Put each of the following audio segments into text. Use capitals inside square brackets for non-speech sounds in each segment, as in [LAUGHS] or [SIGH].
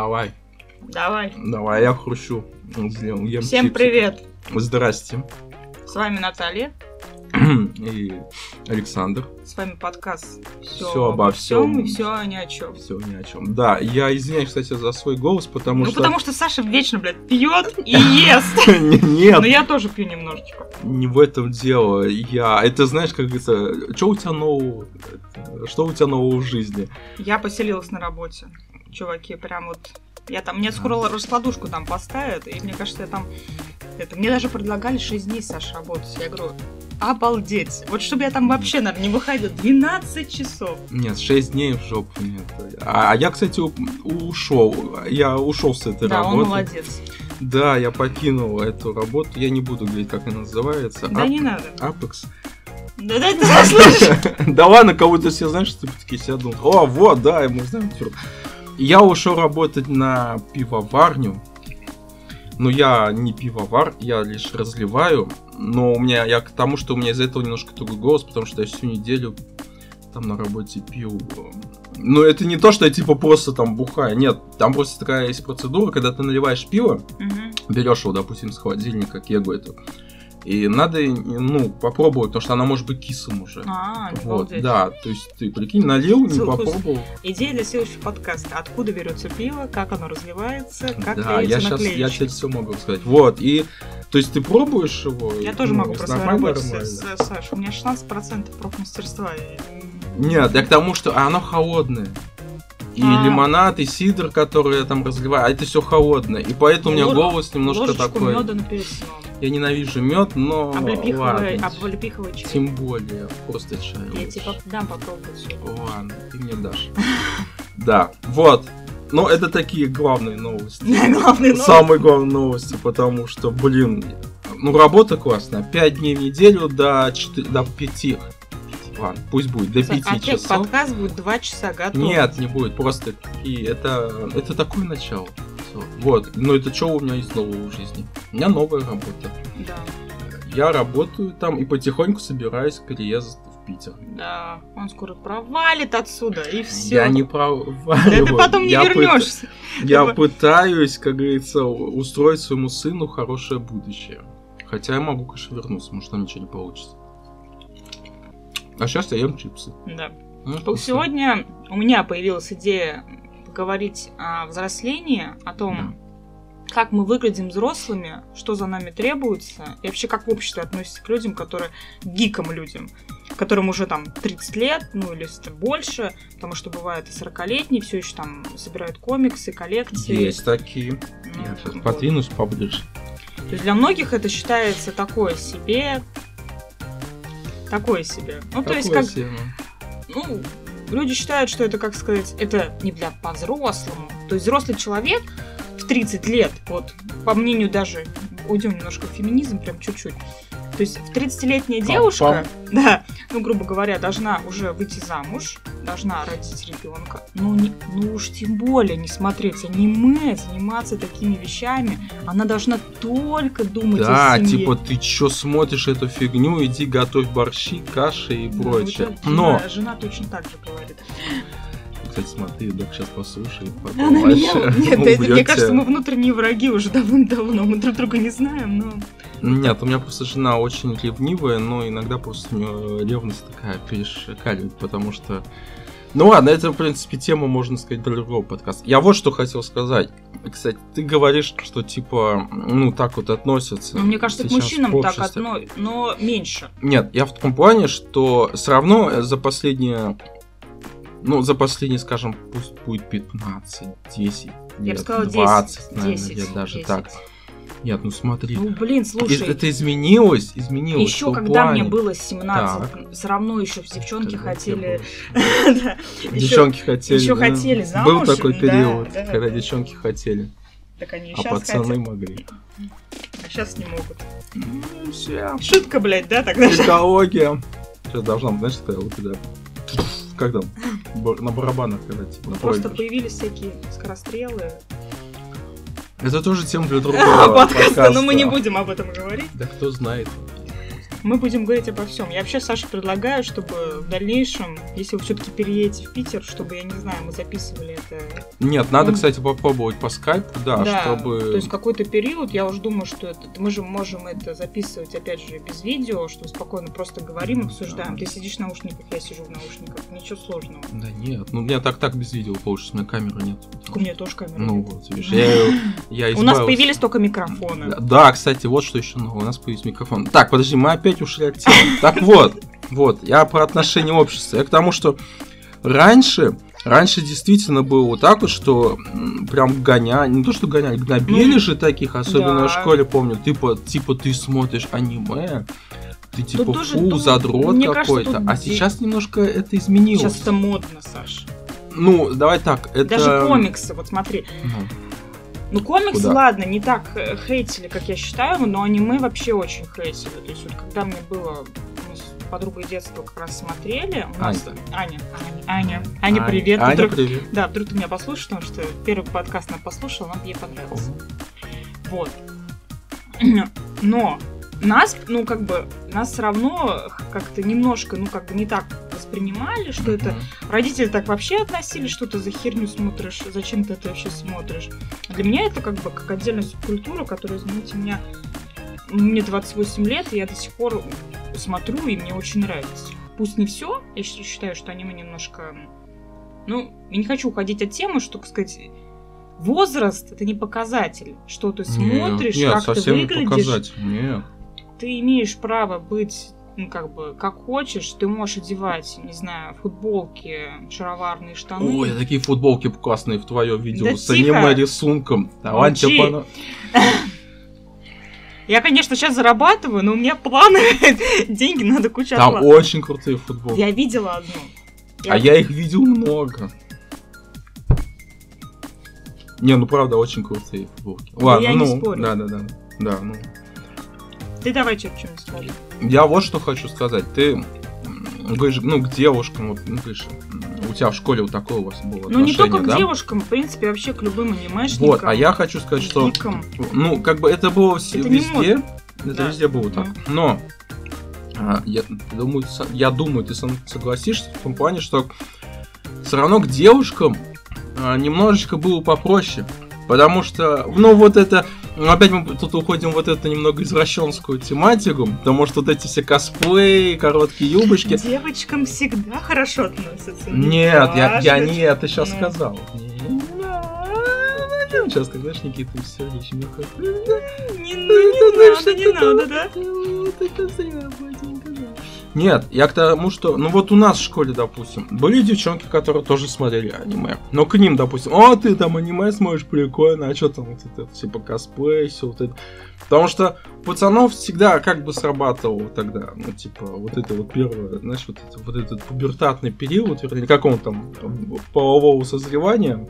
Давай, Давай. давай, я хрущу. Ем Всем чипсы. привет. Здрасте. С вами Наталья. [CLEARS THROAT] И Александр. С вами подкаст Все, Всё обо всём. и все ни о чем. Все ни о чем. Да, я извиняюсь, кстати, за свой голос, потому Ну что... потому что Саша вечно, блядь, пьет и ест. [LAUGHS] Нет, Но я тоже пью немножечко. не в этом дело. Я... Это знаешь, как говорится, что у тебя нового... Что у тебя нового в жизни? Я поселилась на работе. Чуваки, прям вот. Я там, мне скоро раскладушку там поставят, и мне кажется, я там... Это, мне даже предлагали 6 дней, Саша, работать. Я говорю, обалдеть. Вот чтобы я там вообще, наверное, не выходила. 12 часов. Нет, 6 дней в жопу нет. А, а я, кстати, ушел. Я ушел с этой Да, он работы. молодец. Да, я покинул эту работу. Я не буду говорить, как она называется. Да Ап- не надо. Apex. Да да ты [LAUGHS] слышишь? Да ладно, кого-то все, знаешь, что такие сидят, думают, о, вот, да, мы знаем. Всё». Я ушел работать на пивоварню. Но я не пивовар, я лишь разливаю. Но у меня, я к тому, что у меня из-за этого немножко другой голос, потому что я всю неделю там на работе пил. Но это не то, что я типа просто там бухаю. Нет, там просто такая есть процедура, когда ты наливаешь пиво, Мгм. берешь его, допустим, с холодильника, кегу эту, и надо, ну, попробовать, потому что она может быть кислым уже. А, Вот, обалдеть. да, то есть ты прикинь, налил, не Слушай, попробовал. Идея для следующего подкаста. Откуда берется пиво, как оно разливается, как да, я сейчас, я тебе все могу сказать. Вот, и, то есть ты пробуешь его. Я тоже ну, могу если про свою работу, нормально. с- с- Саш. У меня 16% профмастерства. Нет, я к тому, что оно холодное. И А. лимонад, и сидр, который я там разливаю, а это все холодное. И поэтому у меня Ло- голос немножко Ложечку такой. меда на перед сном. Я ненавижу мед, но Облепиховый, ладно. облепиховый чай. Тем более, просто чай. Я лучше. тебе поп- дам попробовать. Ладно, ты мне дашь. [LAUGHS] Да, вот. Но это такие главные новости. [LAUGHS] Главный новость. Самые главные новости, потому что, блин, ну работа классная. 5 дней в неделю до, 4, до 5. Ладно, пусть будет, до 5 Опять часов. подкаст будет 2 часа готов. Нет, не будет, просто и это, это такое начало. Всё. Вот, но это что у меня есть нового в жизни? У меня новая работа. Да, Я работаю там и потихоньку собираюсь к переезду в Питер. да. Он скоро провалит отсюда, и все. Я не Да проваливаю. ты потом не Я пыт- вернешься. Я пытаюсь, как говорится, устроить своему сыну хорошее будущее. Хотя я могу, конечно, вернуться, может, там ничего не получится. А сейчас я ем чипсы. Да. Ну. Сегодня у меня появилась идея поговорить о взрослении, о том, как мы выглядим взрослыми, что за нами требуется, и вообще как в обществе относится к людям, которые к гикам людям, которым уже там 30 лет, ну или больше, потому что бывает и 40-летние, все еще там собирают комиксы, коллекции. Есть такие. Ну, Я сейчас вот. подвинусь поближе. То есть для многих это считается такое себе, такое себе. Ну, то есть Такое как себе, ну. Люди считают, что это, как сказать, это не для по-взрослому. То есть взрослый человек в 30 лет, вот, по мнению даже, уйдем немножко в феминизм, прям чуть-чуть. То есть в 30-летняя девушка, да, ну, грубо говоря, должна уже выйти замуж, должна родить ребенка, ну, не, ну уж тем более не смотреть аниме, заниматься такими вещами. Она должна только думать Да, о семье. типа, ты чё смотришь эту фигню, иди готовь борщи, каши и Да, прочее. вот это Но, жена, жена точно так же говорит. Кстати, смотри, док сейчас послушает, Она потом меня... вообще Нет, это, мне кажется, мы внутренние враги уже давным-давно. Мы друг друга не знаем, но... Нет, у меня просто жена очень ревнивая, но иногда просто у нее ревность такая перешкаливает, потому что... Ну ладно, это, в принципе, тема, можно сказать, для другого подкаста. Я вот что хотел сказать. Кстати, ты говоришь, что, типа, ну, так вот относятся. Ну, мне кажется, к мужчинам так одно, но меньше. Нет, я в том плане, что все равно за последние... Ну, за последние, скажем, пусть будет 15, 10 лет, Я бы сказала 10. 20, наверное, 10, лет даже 10. так. Нет, ну смотри. Ну, блин, слушай, Это изменилось, изменилось. еще когда мне плане. было 17, все равно еще девчонки Когда хотели... [LAUGHS] Девчонки хотели. да. хотели Был замуж, такой да, период, да, когда да. девчонки хотели, Так они а пацаны могли. а сейчас не могут. Ну. Шутка, блядь, да, тогда? Экология. Сейчас должна, знаешь, такая вот когда... Как там? На барабанах, когда типа Ну, просто появились всякие скорострелы. Это тоже тема для другого [LAUGHS] Подкаста, но мы не будем об этом говорить. Да кто знает. Мы будем говорить обо всем. Я вообще Саше предлагаю, чтобы в дальнейшем, если вы все-таки переедете в Питер, чтобы, я не знаю, мы записывали это. Нет, надо, кстати, попробовать по скайпу, да, чтобы... То есть какой-то период, я уже думаю, что это, мы же можем это записывать, опять же, без видео, что спокойно просто говорим, обсуждаем. Ты сидишь в наушниках, я сижу в наушниках, ничего сложного. Да нет, ну у меня так-так без видео получится, у меня камеры нет. У меня тоже камера. Ну нет. вот, видишь, я, я [LAUGHS] У нас появились только микрофоны. Да, кстати, вот что еще нового. У нас появился микрофон. Так, подожди, мы опять ушли от темы. Так вот, вот, я про отношения общества. Я к тому, что раньше, раньше действительно было вот так вот, что прям гоняли, не то что гоняли, гнобили же таких, особенно да. в школе, помню, типа, типа ты смотришь аниме, ты типа тоже фу, тут, задрот какой-то. тут а сейчас немножко это изменилось. Сейчас это модно, Саш. Ну, давай так, это... Даже комиксы, вот смотри. Ну, Ну, комиксы, Куда? ладно, не так э, хейтили, как я считаю, но аниме вообще очень хейтили. То есть вот когда мне было, мы с подругой детства как раз смотрели, у нас... Аня. Аня, Аня, Аня, привет. Аня, Вдруг- привет. Да, вдруг ты меня послушаешь, потому что первый подкаст она послушала, нам ей понравился. Вот. [CLEARS THROAT] Но нас, ну, как бы, нас все равно как-то немножко, ну, как бы не так воспринимали, что это... Родители так вообще относились, что ты за херню смотришь, зачем ты это вообще смотришь. А Для меня это как бы как отдельная субкультура, которая, извините меня, мне 28 лет, и я до сих пор смотрю, и мне очень нравится. Пусть не все, я считаю, что аниме немножко... Ну, я не хочу уходить от темы, что, так сказать, возраст это не показатель, что ты смотришь, нет, как ты совсем не выглядишь. показатель, нет. Ты имеешь право быть, ну, как бы, как хочешь. Ты можешь одевать, не знаю, футболки, шароварные штаны. Ой, такие футболки классные в твоем видео Да с тихо. аниме рисунком. Давай Молчи. тебе пона- Я, конечно, сейчас зарабатываю, но у меня планы, [LAUGHS] деньги надо кучу Там откладывать. очень крутые футболки. Я видела одну. А я их видел много. Не, ну правда, очень крутые футболки. Ладно, я не ну, спорю. да, да, да. Да, ну. Ты давай что-нибудь скажи. Я вот что хочу сказать. Ты говоришь, ну, к девушкам, вот, ну, говоришь, у тебя в школе вот такое у вас было Ну, не только к да? девушкам, в принципе, вообще к любым анимешникам. Вот, а я хочу сказать, что, гикам. ну, как бы это было Это везде, это Да. везде было так. Но а, я думаю, я думаю, ты согласишься в том плане, что все равно к девушкам а, немножечко было попроще. Потому что, ну, вот это, ну, опять мы тут уходим вот эту немного извращенскую тематику, потому что вот эти все косплеи, короткие юбочки. Девочкам всегда хорошо относятся. Нет, я, я не это сейчас сказал. Сейчас, как знаешь, Никита Сергеевич Михайлов. Не, не надо, не надо, да? Нет, я к тому, что, ну вот у нас в школе, допустим, были девчонки, которые тоже смотрели аниме. Но к ним, допустим, о, ты там аниме смотришь, прикольно, а что там вот это, типа косплей, все вот это. Потому что пацанов всегда как бы срабатывало тогда, ну типа вот это вот первое, знаешь, вот, это, вот этот пубертатный период, вернее, как он там, полового созревания.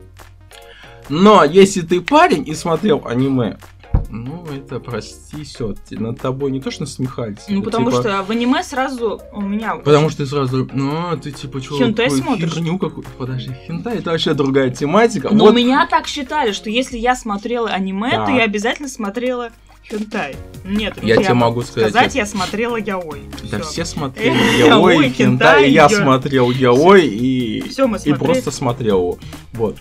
Но если ты парень и смотрел аниме, ну, это, прости, все, над тобой не то, что насмехались. Ну, потому типа- что в аниме сразу у меня... Потому что ты сразу, ну, ты типа чё, Хентай смотришь? херню какую Подожди, хентай это вообще другая тематика. Но вот, у меня так считали, что если я смотрела аниме, то Так. я обязательно смотрела хентай. Нет, я друзья, тебе могу сказать, сказать, я смотрела яой. да все смотрели Э, Яой, ой, хентай, я я- смотрел Яой, и, и просто смотрел. Вот.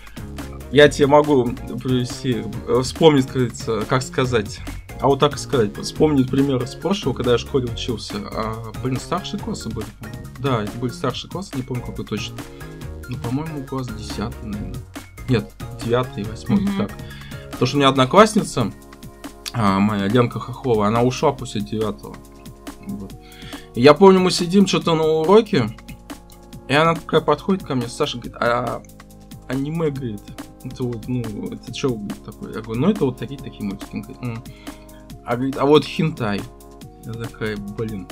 Я тебе могу привести, э, вспомнить, как сказать, а вот так и сказать, вспомнить пример из прошлого, когда я в школе учился. А, блин, старшие классы были. Да, это были старшие классы, не помню какой точно. Ну, по-моему, класс 10, наверное. Нет, 9 8 Мгм. так. Потому что у меня одноклассница, а, моя Ленка Хохлова, она ушла после 9 вот. И я помню, мы сидим что-то на уроке, и она такая подходит ко мне, Саша говорит, а аниме, говорит, это вот, ну, это что такое? Я говорю, ну это вот такие-такие мультики. А говорит, а вот хентай. Я такая, блин.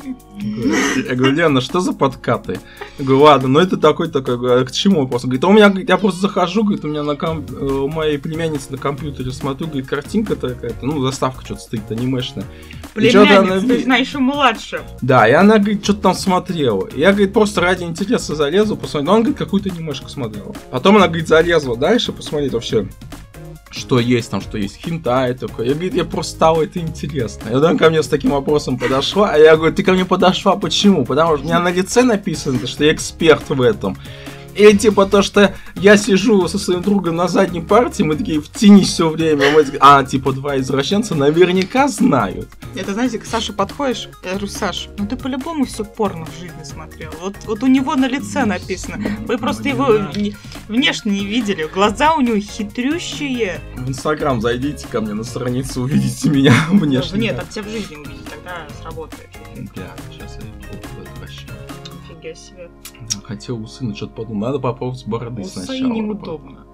Я говорю, Лена, что за подкаты? Я говорю, ладно, ну это такой такой. Говорю, а к чему вопрос? Говорит, а у меня, говорит, я просто захожу, говорит, у меня на комп... э, у моей племянницы на компьютере смотрю, говорит, картинка такая-то, ну, заставка что-то стоит анимешная. И она Племянница, то есть ви- она еще младше. Да, и она, говорит, что-то там смотрела. И я, говорит, просто ради интереса залезу, посмотрел. Он, говорит, какую-то анимешку смотрела. Потом она, говорит, залезла дальше посмотреть вообще. Что есть там, что есть хинтай такой. Я говорю, я просто стало это интересно. И она ко мне с таким вопросом подошла, а я говорю, ты ко мне подошла почему? Потому что у меня на лице написано, что я эксперт в этом. И типа то, что я сижу со своим другом на задней партии, мы такие в тени все время, мы а, типа два извращенца наверняка знают. Это, знаете, к Саше подходишь, я говорю, Саш, ну ты по-любому все порно в жизни смотрел. Вот, вот у него на лице написано. Вы просто его не- внешне не видели. Глаза у него хитрющие. В Инстаграм зайдите ко мне на страницу, увидите меня [LAUGHS] внешне. Нет, от тебя в жизни увидеть, тогда сработает. Бля, сейчас я. Нифига себе. Хотел у сына что-то подумать, надо попробовать с бороды Усы сначала. неудобно.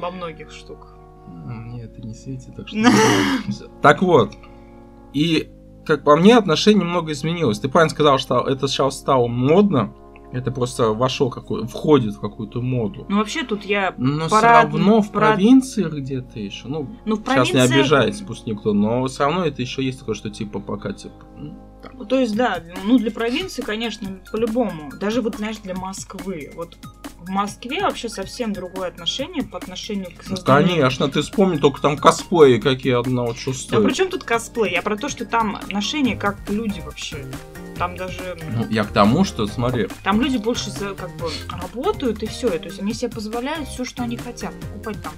Во многих штуках. Мне это не светит, так что... [LAUGHS] Так вот, и как по мне, отношение немного изменилось. Ты правильно сказал, что это сейчас стало модно. Это просто вошло, какой, входит в какую-то моду. Ну вообще тут я... Но все равно в пора- провинции где-то еще, ну, Ну в сейчас не обижается пусть никто, но все равно это еще есть такое, что типа пока типа. Ну, так. Ну, То есть, да, ну для провинции, конечно, по-любому. Даже вот, знаешь, для Москвы. Вот в Москве вообще совсем другое отношение по отношению к Ну, созданию... Конечно, ты вспомни только там косплеи какие одного Да чувствуют. при чем тут косплей? Я про то, что там отношения как люди вообще. Там даже... Ну, я к тому, что, смотри, Там люди больше как бы работают и все. То есть они себе позволяют все, что они хотят. Покупать там,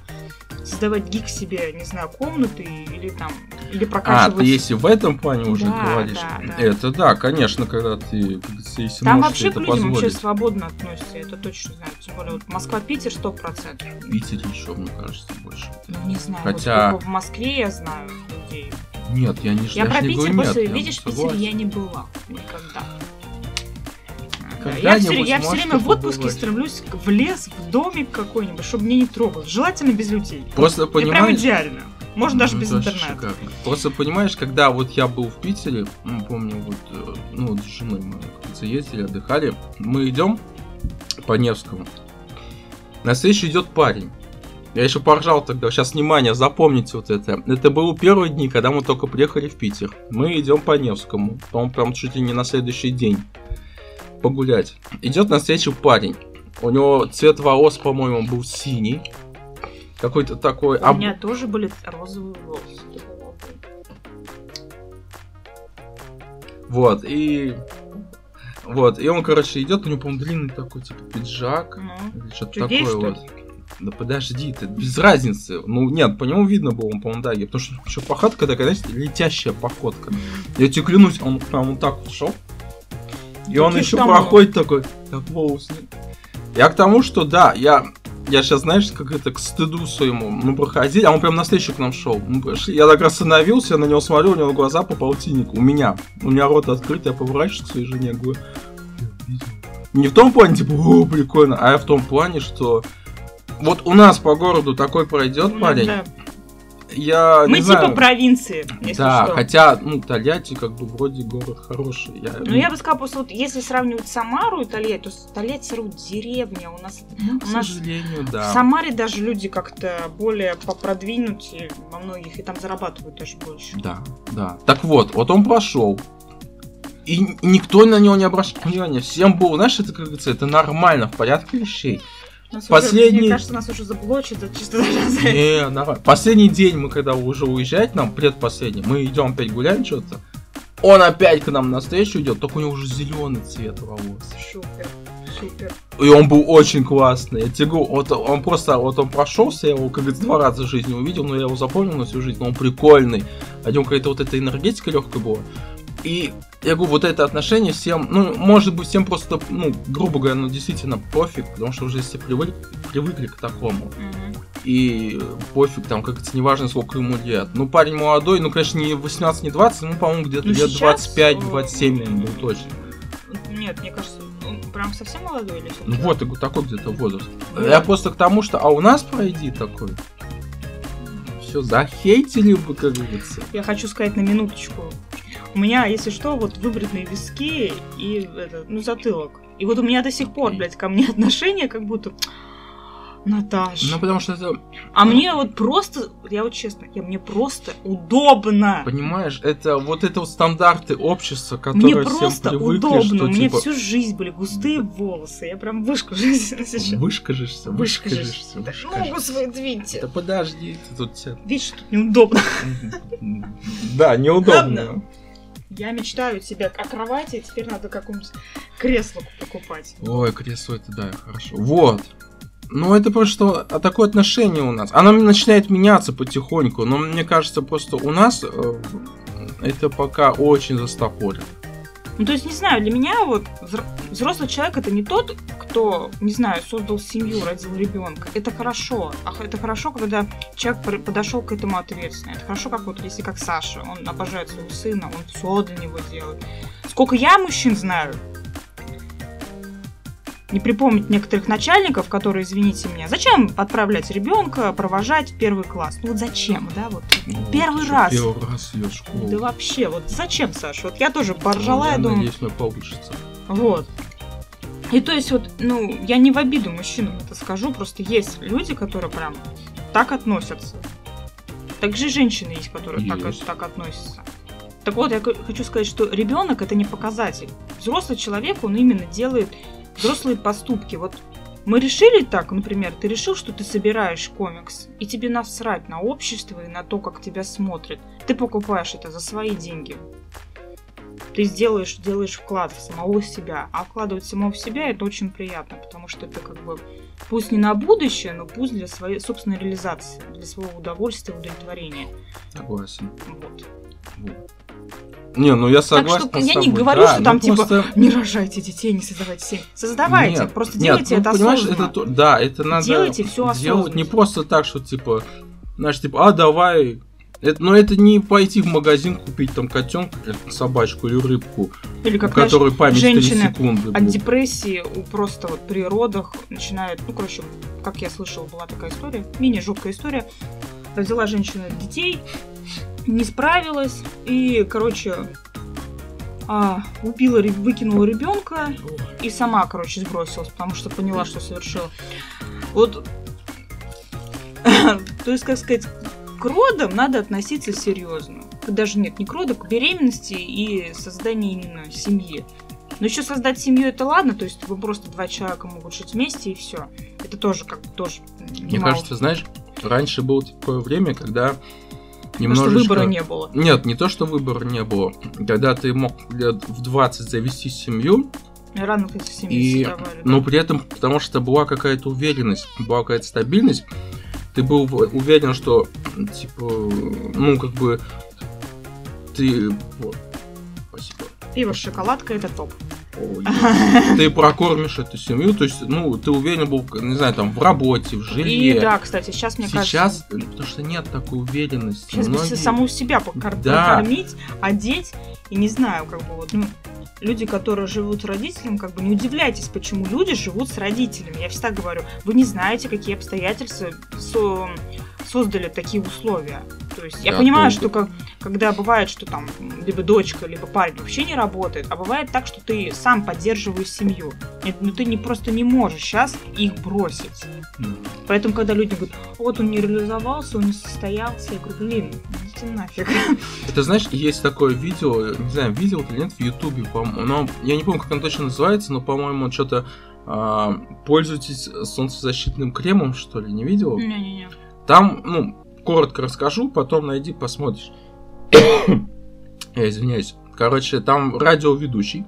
создавать гик себе, не знаю, комнаты или там, или А, прокачивать... ты если в этом плане уже Да, говоришь, да, да. это да, конечно, когда ты, если Там можешь вообще к людям вообще позволить. свободно относятся, это точно знаю. Тем более вот Москва-Питер 100%. В Питере еще, мне кажется, больше. Ну, не знаю, Хотя- вот в Москве я знаю людей. Нет, я не Я я про не Питер говорю, просто, нет, я видишь, в Питере я не была никогда. Я все, я все время в отпуске побывать. стремлюсь в лес, в домик какой-нибудь, чтобы меня не трогал. Желательно без людей. Просто Это прям понимаешь, идеально. Можно даже Ну, без вообще интернета. шикарно. Просто понимаешь, когда вот я был в Питере, ну, помню, вот, э, ну, вот с женой мы, как говорится, ездили, отдыхали, мы идем по Невскому. На встречу идет парень. Я еще поржал тогда. Сейчас, внимание, запомните вот это. Это было первые дни, когда мы только приехали в Питер. Мы идем по Невскому. По-моему, прям чуть ли не на следующий день погулять. Идет на встречу парень. У него цвет волос, по-моему, был синий. Какой-то такой. У об- меня тоже были розовые волосы. Вот, и... Вот, и он, короче, идет, у него, по-моему, длинный такой, типа, пиджак. Ну, Или что-то Что, такое что вот. Да подожди, ты без разницы. Ну, нет, по нему видно было, он, по-моему, да, я- потому что еще походка такая, знаете, летящая походка. Я тебе клянусь, он прям вот так вот шел. И он еще там- проходит такой, так волосы. Я к тому, что да, я, я сейчас, знаешь, как это к стыду своему. Мы проходили, а он прям на встречу к нам шел. Мы пошли, я так остановился, я на него смотрю, у него глаза по полтиннику. У меня. У меня рот открыт, я поворачиваюсь к своей жене, говорю. Не в том плане, типа, о, прикольно, а я в том плане, что вот у нас по городу такой пройдет ну, парень. да. Я Мы не типа знаю. провинции, если да, что. хотя, ну, Тольятти как бы вроде город хороший. Я, Ну, я бы сказала, просто вот если сравнивать Самару и Тольятти, то Тольятти все равно деревня. У нас ну, к у нас сожалению, в да. Самаре даже люди как-то более попродвинутые во многих, и там зарабатывают даже больше. Да, да. Так вот, вот он прошел. И никто на него не обращал внимания. Всем было, знаешь, это, как говорится, это нормально, в порядке вещей. Нас Последний- Уже, мне кажется, нас уже заблочат за чисто даже это. Не, нормально. Последний день мы, когда уже уезжать нам, предпоследний, мы идем опять гулять что-то. Он опять к нам навстречу идет, только у него уже зеленый цвет волос. Супер, супер. И он был очень классный. Я тебе говорю, вот он просто, вот он прошелся, я его, как говорится, два раза в жизни увидел, но я его запомнил на всю жизнь, но он прикольный. О нем какая-то вот эта энергетика легкая была. И я говорю, вот это отношение всем, ну, может быть, всем просто, ну, грубо говоря, ну, действительно пофиг, потому что уже все привык, привыкли к такому. Мгм. И пофиг, там, как это, неважно, сколько ему лет. Ну, парень молодой, ну, конечно, не 18, не 20, ну, по-моему, где-то Ну, лет сейчас, 25-27, э, наверное, был точно. Нет, мне кажется, он прям совсем молодой или Ну всё-таки? вот, такой где-то возраст. Ну, Я просто к тому, что, а у нас пройди такой. Все, захейтили бы, как говорится. Я хочу сказать на минуточку. У меня, если что, вот выбранные виски и это, ну, затылок. И вот у меня до сих пор, блядь, ко мне [LAUGHS] отношение как будто... Наташ. Ну, потому что это, А мне вот просто, я вот честно, я мне просто удобно. понимаешь, это вот это вот стандарты общества, Мне которые всем просто привыкли, удобно. что У меня типа всю жизнь были густые волосы. Я прям вышкажусь [LAUGHS] сейчас. вышкажешься, Вышкажешь. вышкажешься, Да вышкажешься. Ногу свою двиньте. Да подожди, ты тут. Видишь, тут неудобно. Да, неудобно. Я мечтаю себе о кровати, и теперь надо какое-нибудь кресло покупать. Ой, кресло это да, хорошо. Вот. Ну, это просто а такое отношение у нас. Оно начинает меняться потихоньку, но мне кажется, просто у нас э, это пока очень застопорено. Ну, то есть, не знаю, для меня вот взро- взрослый человек это не тот, кто, не знаю, создал семью, родил ребенка. Это хорошо. А это хорошо, когда человек подошел к этому ответственно. Это хорошо, как вот если как Саша, он обожает своего сына, он все для него делает. Сколько я мужчин знаю, не припомнить некоторых начальников, которые, извините меня, зачем отправлять ребенка провожать в первый класс? Ну вот зачем, да, вот Ну, первый что, раз. Первый раз в школу. Да вообще, вот зачем, Саша? Вот я тоже Ну, поржала, я я думаю, надеюсь, мне получится. вот. И то есть вот, ну, я не в обиду мужчинам это скажу, просто есть люди, которые прям так относятся. Также женщины есть, которые так, Есть. так относятся. Так вот, я хочу сказать, что ребенок это не показатель. Взрослый человек, он именно делает взрослые поступки. Вот мы решили так, например, ты решил, что ты собираешь комикс, и тебе насрать на общество и на то, как тебя смотрят. Ты покупаешь это за свои деньги. Ты сделаешь, делаешь вклад в самого себя. А вкладывать самого в себя это очень приятно, потому что это как бы пусть не на будущее, но пусть для своей собственной реализации, для своего удовольствия, удовлетворения. Согласен. Вот. Вот. Не, ну я согласен. что с я не говорю, Да, что там, ну типа, просто- Не рожайте детей, не создавайте семьи. Создавайте, Нет, просто нет, делайте ну, это понимаешь, осознанно. это то- да, это надо Делайте делать осознанно. не просто так, что типа, знаешь, типа, а давай. Это, но это не пойти в магазин купить там котенка, собачку или рыбку, Или у как которой память 3 женщины секунды. от блин. депрессии у просто вот при родах начинают, ну, короче, как я слышала, была такая история, менее жуткая история. Родила женщина детей, не справилась и, короче, а, убила, выкинула ребенка и сама, короче, сбросилась, потому что поняла, что совершила. Вот, [LAUGHS] то есть, как сказать, к родам надо относиться серьезно. Даже нет, не к родам, к беременности и созданию именно семьи. Но еще создать семью это ладно, то есть вы просто два человека могут жить вместе и все. Это тоже как тоже Мне немало. кажется, знаешь, раньше было такое время, когда Потому немножечко... что выбора не было. Нет, не то, что выбора не было. Когда ты мог лет в 20 завести семью, Рано, кстати, семьи И, создавали. но при этом, потому что была какая-то уверенность, была какая-то стабильность, ты был уверен, что, типа, ну, как бы, ты... Вот. Спасибо. Пиво с шоколадкой это топ. Ты прокормишь эту семью, то есть, ну, ты уверен был, не знаю, там, в работе, в жилье. И да, кстати, сейчас мне Сейчас, кажется. потому что нет такой уверенности. Сейчас бы Многие- саму себя покор- Да. покормить, одеть, и не знаю, как бы вот, ну, люди, которые живут с родителями, как бы не удивляйтесь, почему люди живут с родителями. Я всегда говорю, вы не знаете, какие обстоятельства со- создали такие условия. То есть я Да, понимаю, то- что как, когда бывает, что там либо дочка, либо парень вообще не работает, а бывает так, что ты сам поддерживаешь семью. И, Ну ты не просто не можешь сейчас их бросить. М. Поэтому, когда люди говорят, вот он не реализовался, он не состоялся, я говорю, блин, идите нафиг. [LAUGHS] Это знаешь, есть такое видео, не знаю, видел ты или нет в Ютубе, по-моему, я не помню, как оно точно называется, но, по-моему, что-то а, пользуйтесь солнцезащитным кремом, что ли, не видел? Не-не-не. Там, ну, коротко расскажу, потом найди, посмотришь. [COUGHS] Я извиняюсь. Короче, там радиоведущий.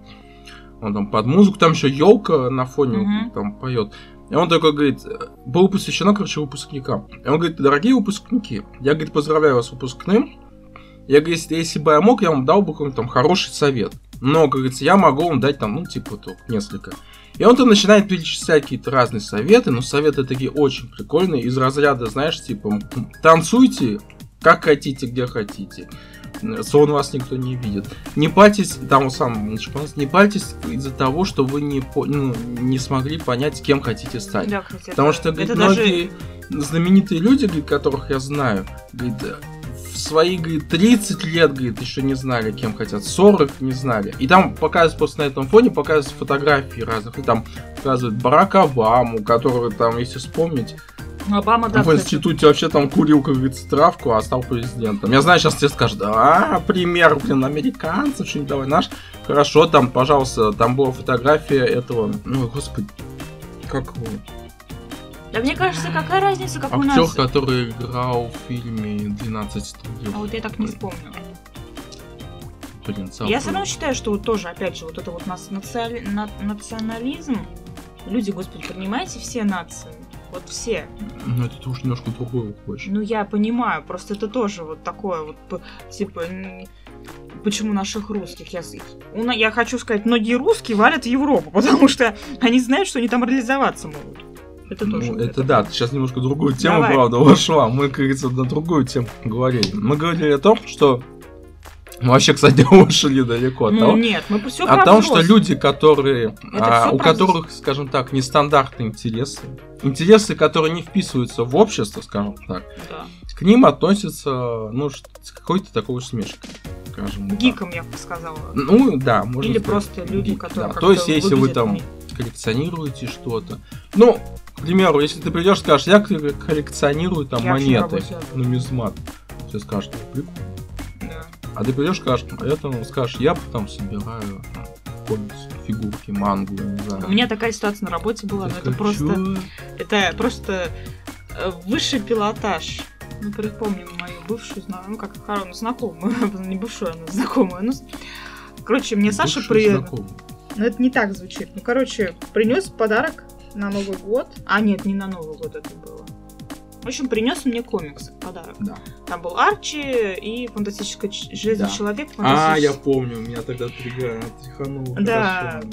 Он там под музыку, там еще елка на фоне Мгм. там поет. И он такой говорит, было посвящено, короче, выпускникам. И он говорит, дорогие выпускники, я, говорит, поздравляю вас с выпускным. Я, говорит, если, если бы я мог, я вам дал бы какой-нибудь там хороший совет. Но, как говорится, я могу вам дать там, ну, типа, только несколько. И он там начинает перечислять какие-то разные советы, но советы такие очень прикольные, из разряда, знаешь, типа, танцуйте как хотите, где хотите. Сон вас никто не видит. Не пальтесь, там сам не пальтесь из-за того, что вы не, ну, не смогли понять, кем хотите стать. Да, кстати, Потому что, говорит, это даже... многие знаменитые люди, говорит, которых я знаю, говорит, свои, говорит, 30 лет, говорит, еще не знали, кем хотят, 40 не знали. И там показывают просто на этом фоне, показывают фотографии разных, и там показывают Барака Обаму, которого там, если вспомнить, Обама, да, в кстати. институте вообще там курил, как говорится, травку, а стал президентом. Я знаю, сейчас тебе скажут, а, пример, блин, американцев, что-нибудь давай наш. Хорошо, там, пожалуйста, там была фотография этого, ну, господи, как его? Да мне кажется, какая разница, какой Актер, нации? который играл в фильме 12 стульев. А вот я так не. Блин, забыл. Я все равно считаю, что вот тоже, опять же, вот это вот нас- нациали- на- национализм. Люди, господи, понимаете, все нации. Вот все. Ну, это уже немножко другой уходишь. Ну, я понимаю, просто это тоже вот такое вот, типа, почему наших русских? Я, у я хочу сказать, многие русские валят в Европу, [LAUGHS] потому что они знают, что они там реализоваться могут. Это тоже. Ну, это да, ты сейчас немножко другую тему, Давай. правда, [LAUGHS] вошла. Мы, как говорится, на другую тему говорили. Мы говорили о том, что... Мы вообще, кстати, [LAUGHS] ушли далеко от Ну, того, нет, мы все о том, что люди, которые, а, у которых, скажем так, нестандартные интересы, интересы, которые не вписываются в общество, скажем так, Да. к ним относятся, ну, с какой-то такой усмешкой, скажем так. Гиком, я бы сказала. Ну, да, можно Или сказать, просто люди, гик, которые да. То есть, если вы там коллекционируете что-то, ну, к примеру, если ты придешь и скажешь, я колле- коллекционирую там Я монеты, нумизмат, тебе скажут, «Ну, прикольно. Да. А ты придешь, скажешь, а я там скажешь, я там собираю там, комиксы, фигурки, мангу, я не знаю. У меня такая ситуация на работе была, Ты но это скажешь, просто, это просто высший пилотаж. Мы припомним мою бывшую, ну как хоро- знакомую, [LAUGHS] не бывшую, она знакомую. Ну, короче, мне Саша при... Ну, это не так звучит. Ну, короче, принес подарок на Новый год. А, нет, не на Новый год это было. В общем, принес мне комикс в подарок. Да. Там был Арчи и фантастическая железный Да. человек. А, фантастич- я помню, меня тогда тряхануло. Да, хорошо.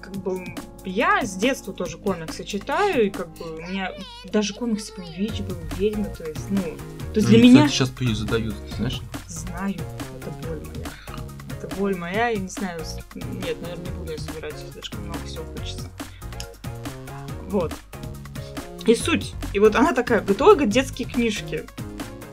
как бы я с детства тоже комиксы читаю, и как бы у меня даже комиксы по Вич был, ведьмы, то есть, ну, то есть Ну, для и, меня... Кстати, сейчас приз задают, ты знаешь? Знаю, это боль моя. Это боль моя, я не знаю, нет, наверное, не буду я собирать, слишком много всего хочется. Вот. И суть. И вот она такая, говорит, ой, детские книжки.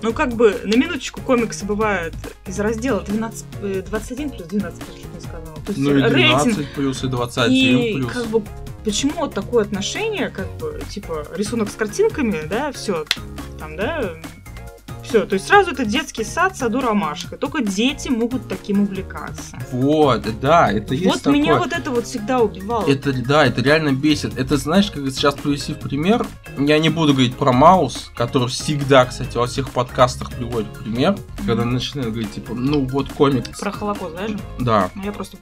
Ну, как бы, на минуточку комиксы бывают из раздела 12, э, 21 плюс 12 плюс, чуть не сказала. То есть Ну и рейтинг 12 плюс, и 21 и плюс. как бы почему вот такое отношение, как бы, типа, рисунок с картинками, да, все, там, да, все, то есть сразу это детский сад, саду ромашка, только дети могут таким увлекаться. Вот, да, это есть вот такое. меня вот это вот всегда убивало. Это, да, это реально бесит. Это, знаешь, как сейчас привести в пример, я не буду говорить про Маус, который всегда, кстати, во всех подкастах приводит пример, когда начинают говорить, типа, ну вот комикс. Про Холокост, же? Да. Ну, я просто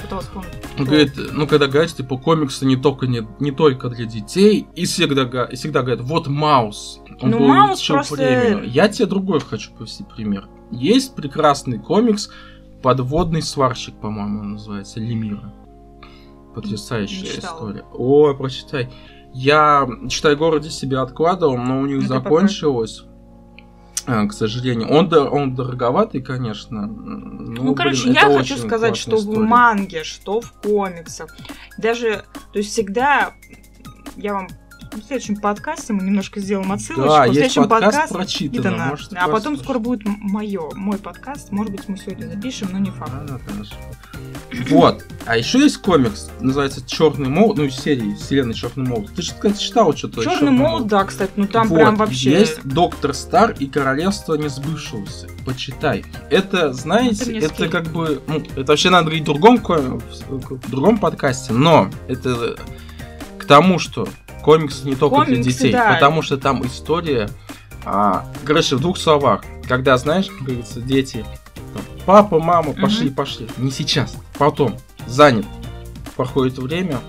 пыталась вспомнить. Он говорит, ну когда говорят, типа, комиксы не только, не, не только для детей, и всегда, и всегда говорят, вот Маус. Он Ну, был Маус просто- временем». Я тебе другой хочу привести пример. Есть прекрасный комикс «Подводный сварщик», по-моему, он называется, Лемира. Потрясающая история. Ой, прочитай. Я, читай, городе себе откладывал, но у них ты закончилось. э, К сожалению, он, дор- он дороговатый, конечно. Ну, Ну, короче, блин, я это хочу сказать, что в история. манге, что в комиксах, даже, то есть всегда, я вам в следующем подкасте мы немножко сделаем отсылочку. Да, в есть следующем подкаст подкасте прочитано, может, а потом послушать. скоро будет мое, мой подкаст. Может быть, мы сегодня запишем, но не факт. А, хорошо. [CLEARS THROAT] Вот. А еще есть комикс, называется Черный молот, ну, серии Вселенной Черный молот. Ты же, кстати, читал что-то из Черный молот, да, кстати, ну там Вот, прям вообще. Есть Доктор Стар и Королевство несбывшегося. Почитай. Это, Это знаете, это скинь. как бы... ну, это вообще надо говорить в другом, в другом подкасте, но это к тому, что комиксы не только для Комиксы, детей, да. потому что там история... а, короче, в двух словах. Когда, знаешь, как говорится, дети... там, Папа, мама, пошли, пошли. Не сейчас. Потом. Занят. Проходит время,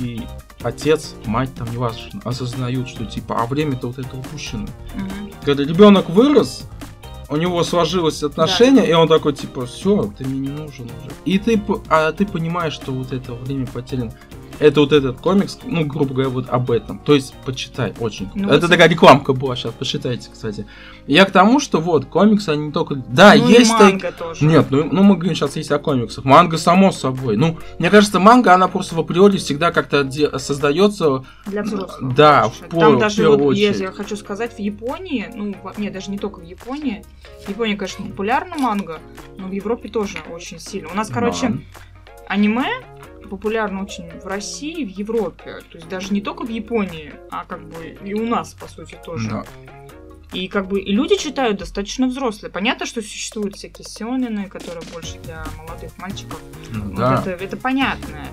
и отец, мать, там неважно, осознают, что типа, а время-то вот это упущено. Мгм. Когда ребенок вырос, у него сложилось отношение, и он такой, типа, все, ты мне не нужен уже. И ты, а ты понимаешь, что вот это время потеряно. Это вот этот комикс, ну, грубо говоря, вот об этом. То есть, почитай, очень. Ну, это вот такая рекламка была, сейчас почитайте, кстати. Я к тому, что вот, комиксы, они только... Да, Ну и есть... так- манга тоже. Нет, ну, ну мы говорим сейчас есть о комиксах. Манга, само собой. Ну, мне кажется, манга, она просто в априори всегда как-то де- создается... Для взрослых. Да, в пол- Там даже вот, очередь. если я хочу сказать, в Японии, ну, нет, даже не только в Японии. В Японии, конечно, популярна манга, но в Европе тоже очень сильно. У нас, короче, Да. аниме популярно очень в России в Европе. То есть даже не только в Японии, а как бы и у нас, по сути, тоже. Да. И как бы и люди читают достаточно взрослые. Понятно, что существуют всякие сёнэны, которые больше для молодых мальчиков. Ну, Вот да. это, это понятно.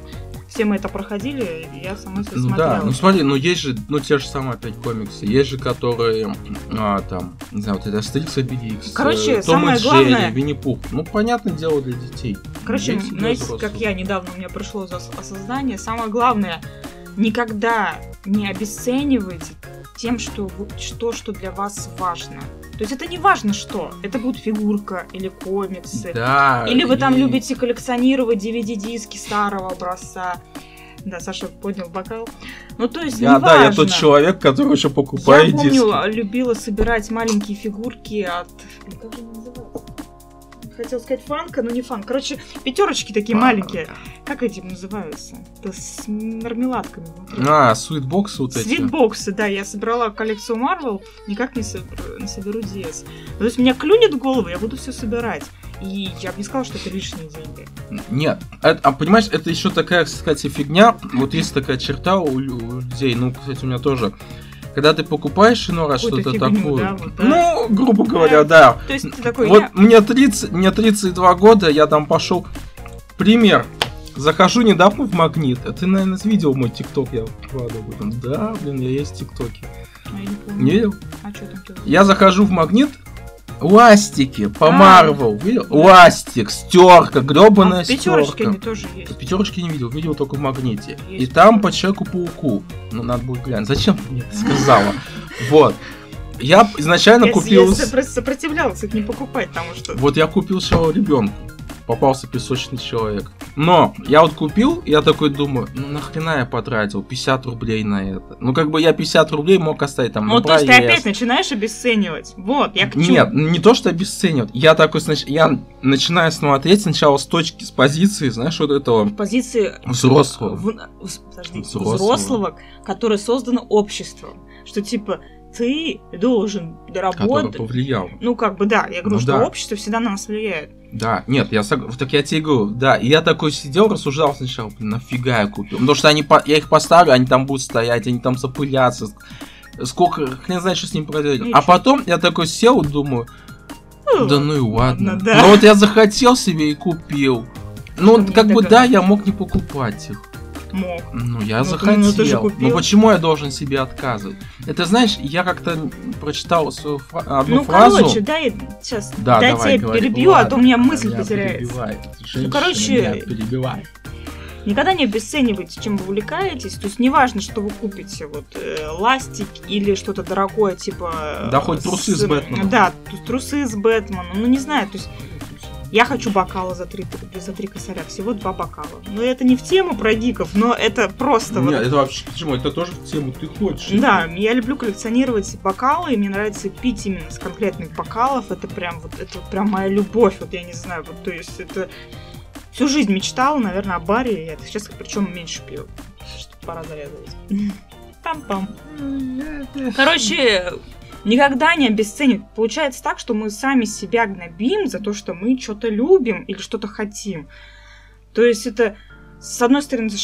Все мы это проходили, я сама все Ну смотрела. да, ну смотри, ну есть же, ну те же самые опять комиксы, есть же, которые, а, там, не знаю, вот это Астерикс и Обеликс, Короче, э, Том и Джерри, главное- Винни-Пух. Ну, понятное дело для детей. Короче, Есть знаете, взрослых. как я недавно у меня пришло за осознание, самое главное, никогда не обесценивайте тем, что, что, что для вас важно. То есть это не важно что. Это будет фигурка или комиксы. Да. Или вы там и- любите коллекционировать DVD-диски старого образца. Да, Саша поднял бокал. Ну, то есть, Я, да, я тот человек, который еще покупает Я помню, диски. любила собирать маленькие фигурки от... Как же? Хотел сказать фанка, но не фан. Короче, пятерочки такие маленькие. Как эти называются? Да с мармеладками внутри. А, свитбоксы вот эти. Свитбоксы, да, я собрала коллекцию Marvel, никак не, соберу, не соберу DS. То есть меня клюнет в голову, я буду все собирать. И я бы не сказала, что это лишние деньги. Нет, это- а понимаешь, это еще такая, кстати, фигня. Вот есть такая черта у людей, ну, кстати, у меня тоже. Когда ты покупаешь иной раз что-то такое. да, вот, да. Ну, грубо говоря, да. То есть ты такой, Вот я... мне 30, мне 32 года, я там пошел. Пример. Захожу недавно в магнит. А ты, наверное, видел мой тикток, я выкладываю. Да, блин, я есть в тиктоке. А, я не помню. Не видел? А что там ты? Я захожу в магнит, ластики по А. Марвел, видел? Да. Ластик, стерка, А гребаная в пятерочке стерка. они тоже есть. Пятерочки не видел, видел только в магните. Есть И там по Человеку-пауку. Ну, надо будет глянуть. Зачем ты мне это сказала? Вот. Я изначально Я- купил... Я с- сопро- сопротивлялась их не покупать, потому что... Вот я купил сначала ребенку. Попался песочный человек. Но я вот купил, я такой думаю, ну нахрена я потратил 50 рублей на это? Ну как бы я 50 рублей мог оставить там Ну, на то есть ты опять начинаешь обесценивать. Вот, я к чему. Нет, не то, что обесценивать. Я такой, снач- я начинаю смотреть сначала с точки, с позиции, знаешь, вот этого позиции взрослого. в- в- подожди, Взрослого. взрослого. которое создано обществом. Что типа ты должен который работать. повлиял. Ну, как бы да, я говорю, Ну что да. общество всегда на нас влияет. Да, нет, я так я тебе говорю, да, и я такой сидел, рассуждал сначала, блин, нафига я купил? Потому что они, я их поставлю, они там будут стоять, они там запылятся, сколько, хрен знает, что с ним произойдет. А потом я такой сел, думаю, да ну и ладно. ладно, да. Ну вот я захотел себе и купил. Ну, как бы да, я мог не покупать их. Мог. Ну, я Ну, ты- захотел. ну, ты же купил. Ну, почему я должен себе отказывать? Это, знаешь, я как-то прочитал свою фра- одну ну, фразу. короче, дай сейчас, Да, дай давай, тебя говори. перебью, а то у меня Ладно, мысль меня потеряется. перебивает. Женщина короче, меня перебивает. Никогда не обесценивайте, чем вы увлекаетесь. То есть неважно, что вы купите, вот э, ластик или что-то дорогое, типа... Да хоть трусы с Бэтменом. Да, трусы с Бэтменом. Ну, не знаю, то есть я хочу бокала за три, за три косаря, всего два бокала. Но это не в тему про гиков, но это просто... вот Нет, это вообще почему? Это тоже в тему ты хочешь. Да, я люблю коллекционировать бокалы, и мне нравится пить именно с конкретных бокалов. Это прям вот это вот прям моя любовь, вот я не знаю, вот то есть это всю жизнь мечтала, наверное, о баре. Я сейчас причем меньше пью, что пора зарезать. Пам-пам. Короче, никогда не обесценивать. Получается так, что мы сами себя гнобим за то, что мы что-то любим или что-то хотим. То есть это, с одной стороны, это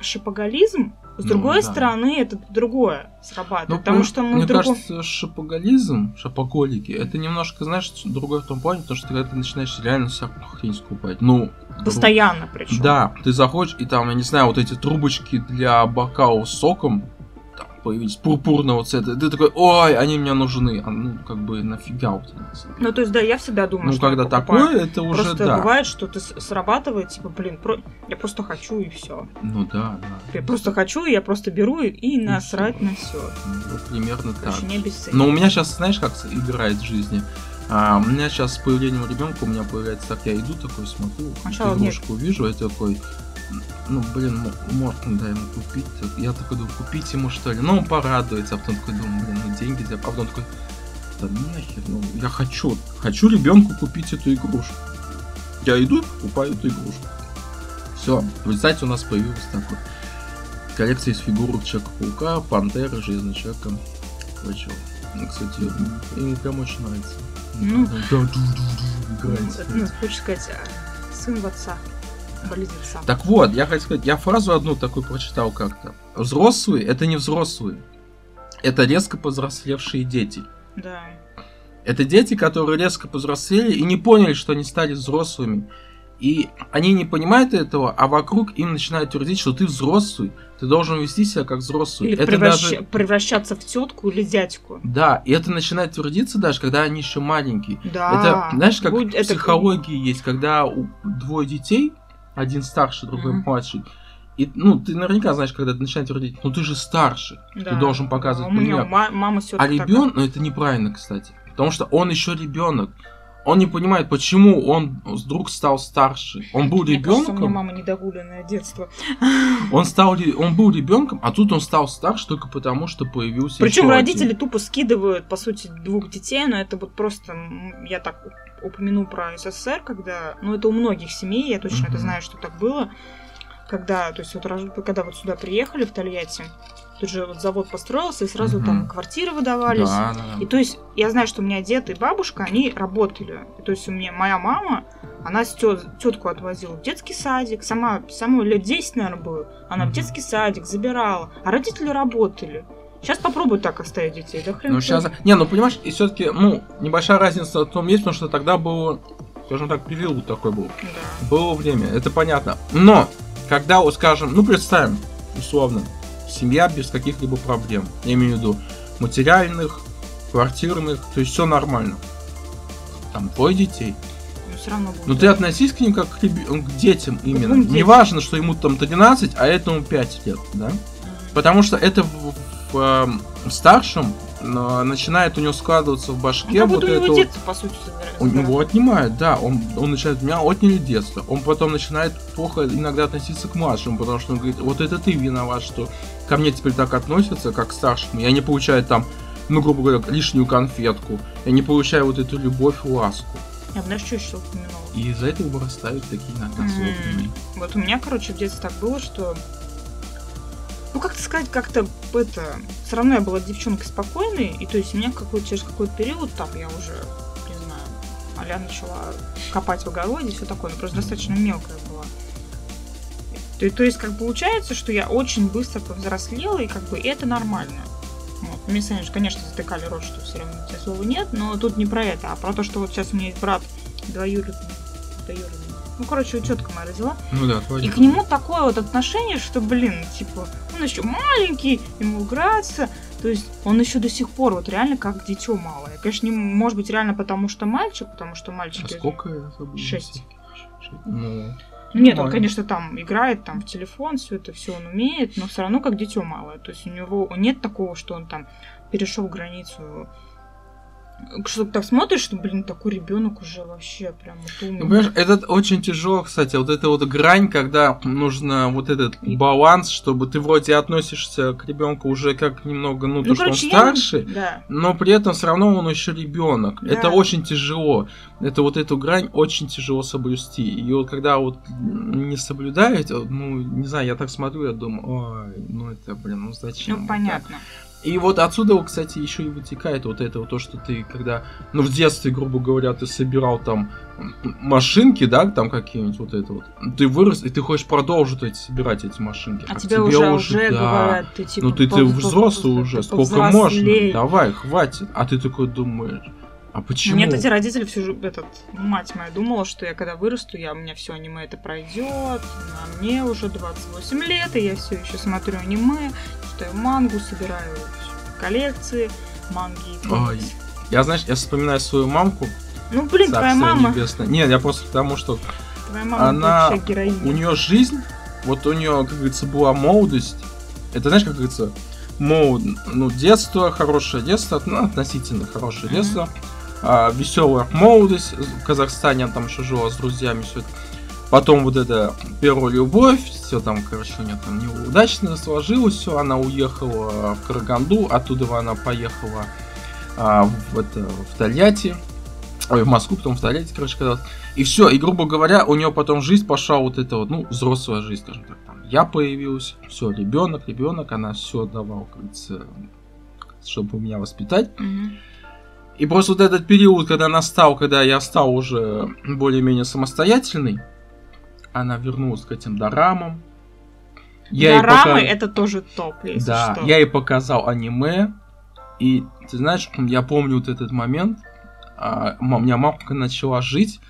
шопоголизм, с Ну, другой да. стороны, это другое срабатывает. Ну, потому ну, что мы мне другом... кажется, шопоголизм, шопоголики, это немножко, знаешь, другой в том плане, потому что когда ты начинаешь реально всякую хрень скупать. Ну, Постоянно причем. Да, ты заходишь, и там, я не знаю, вот эти трубочки для бокалов с соком, появились пурпурного цвета, ты такой, ой, они мне нужны, а ну, как бы, нафига они нужны? Ну, то есть, да, я всегда думаю, Ну, что когда такое, это уже, Просто да. бывает, что ты срабатывает, типа, блин, про- я просто хочу и все. Ну, да, да. Я просто хочу, я просто беру и, и насрать на все. Ну, примерно так. Короче, не обесценивай. Но у меня сейчас, знаешь, как играет в жизни? А, у меня сейчас с появлением ребенка у меня появляется так, я иду такой, смотрю, Сначала игрушку вижу, я такой, ну, блин, можно, да, ему купить. Я такой думаю, купить ему что ли? Ну, он порадуется, а потом такой думаю, блин, ну деньги, за- а потом такой, да нахер, ну, я хочу, хочу ребенку купить эту игрушку. Я иду и покупаю эту игрушку. Все, в результате у нас появилась такой коллекция из фигурок Человека-паука, Пантеры, Железного Человека, прочего. Ну, кстати, ему прям очень нравится. Ну. Да, играет. Ну, хочешь сказать, а, сын в отца. Отца. Так вот, я хочу сказать, я фразу одну такую прочитал как-то. Взрослые это не взрослые. Это резко повзрослевшие дети. Да. Это дети, которые резко повзрослели и не поняли, что они стали взрослыми. И они не понимают этого, а вокруг им начинают твердить, что ты взрослый, ты должен вести себя как взрослый. Или это превращ- даже... превращаться в тетку или дядьку. Да, и это начинает твердиться даже, когда они еще маленькие. Да. Это, знаешь, как Будь- в это- психологии есть, когда у двое детей, один старший, другой Мгм. младший, и, ну, ты наверняка знаешь, когда ты начинаешь твердить, ну, ты же старше, Да. ты должен показывать А у меня пример. ма- мама все А ребенок, ну, это неправильно, кстати, потому что он еще ребенок. Он не понимает, почему он вдруг стал старше. Он был Мне кажется, у меня ребенком, мама недогуленное детство. он стал, он был ребенком, а тут он стал старше только потому, что появился. Причем родители один. тупо скидывают, по сути, двух детей, но это вот просто, я так уп- упомяну про СССР, когда, ну это у многих семей, я точно это Мгм. знаю, что так было, когда, то есть вот, когда вот сюда приехали в Тольятти, тут же вот завод построился, и сразу Мгм. там квартиры выдавались. Да, да, да. И то есть я знаю, что у меня дед и бабушка, они работали. И то есть у меня моя мама, она с тетку отвозила в детский садик, сама, самой лет 10, наверное, было. Она в Мгм. детский садик забирала, а родители работали. Сейчас попробуй так оставить детей, да хрен Ну, сейчас... Не, ну, понимаешь, и все-таки, ну, небольшая разница в том есть, потому что тогда было, скажем так, период такой был. Да. Было время, это понятно. Но, когда, вот, скажем, ну, представим, условно, семья без каких-либо проблем, я имею в виду материальных, квартирных, то есть все нормально. Там двое детей. Но все равно будет. Но ты относись к ним как к, ребё- к детям именно. детям. Не важно, что ему там 13, а этому 5 лет, да? Потому что это в, в, эм, в старшем э, начинает у него складываться в Ну, башке как вот будто у него вот- детство, по сути. У него отнимают, да, он, он начинает, у меня отняли детство. Он потом начинает плохо иногда относиться к младшему, потому что он говорит, вот это ты виноват, что ко мне теперь так относятся, как к старшему. Я не получаю там, ну, грубо говоря, лишнюю конфетку. Я не получаю вот эту любовь ласку. Я бы, знаешь, что еще упомянула? И из-за этого вырастают такие иногда М. сломленные. Вот у меня, короче, в детстве так было, что... Ну, как-то сказать, как-то это... Все равно я была девчонкой спокойной, и то есть у меня какой через какой-то период, там, я уже, не знаю, а начала копать в огороде и все такое, но просто достаточно мелкая была. То, то есть, как получается, что я очень быстро повзрослела, и как бы это нормально. Вот. Мне, конечно, затыкали рот, что все равно у тебя слова нет, но тут не про это, а про то, что вот сейчас у меня есть брат двоюродный, двоюродный. Ну, короче, четко моя родила. Ну да, И твои. к нему такое вот отношение, что, блин, типа, он еще маленький, ему играться. То есть он еще до сих пор вот реально как дитё малое. Конечно, не, может быть, реально потому что мальчик, потому что А мальчики... сколько? Шесть. Шесть. Ну, Нет, он, конечно, там играет там в телефон, все это все он умеет, но все равно как дитё малое. То есть у него нет такого, что он там перешел границу. Что так смотришь, что, блин, такой ребенок уже вообще прям вот умный. Ну, понимаешь, это очень тяжело, кстати, вот эта вот грань, когда нужно вот этот И- баланс, чтобы ты вроде относишься к ребенку уже как немного, ну, то, что он я- старше, Да. но при этом все равно он еще ребенок. Да. Это очень тяжело. Это вот эту грань очень тяжело соблюсти. И вот когда вот не соблюдаете, ну, не знаю, я так смотрю, я думаю, ой, ну это, блин, ну зачем? Ну, понятно. так?» И вот отсюда, кстати, еще и вытекает вот это вот то, что ты, когда, ну, в детстве, грубо говоря, ты собирал там машинки, да, там какие-нибудь вот это вот. Ты вырос, и ты хочешь продолжить эти, собирать эти машинки. А тебе уже, уже говорят, ты типа... ну ты, ты пов- взрослый уже, сколько можно? Давай, хватит. А ты такой думаешь, а почему? Нет, эти родители всю жи- этот, мать моя думала, что я когда вырасту, я, у меня все аниме это пройдет, а мне уже 28 лет, и я все еще смотрю аниме, читаю мангу, собираю коллекции, манги Ой. Я, знаешь, я вспоминаю свою мамку. Ну, блин, твоя мама, небесное. Нет, я просто потому, что твоя мама она- у нее жизнь, вот у нее, как говорится, была молодость. Это, знаешь, как говорится, молод... ну, детство, хорошее детство, ну, относительно хорошее Мгм. детство. Веселая молодость в Казахстане, там еще жила с друзьями, все. Потом вот это первая любовь, все там, короче, у нее там неудачно сложилось, все, она уехала в Караганду, оттуда она поехала а, в, это, в Тольятти, ой, в Москву, потом в Тольятти, короче, когда и все, и грубо говоря, у нее потом жизнь пошла вот эта вот, ну, взрослая жизнь, скажем так, там, я появился, все, ребенок, ребенок, она все давала, как чтобы меня воспитать. Мгм. И просто вот этот период, когда настал, когда я стал уже более-менее самостоятельный, она вернулась к этим дорамам. Я Дорамы пока- это тоже топ, если Да, что. я ей показал аниме. И ты знаешь, я помню вот этот момент. а, у меня мамка начала жить.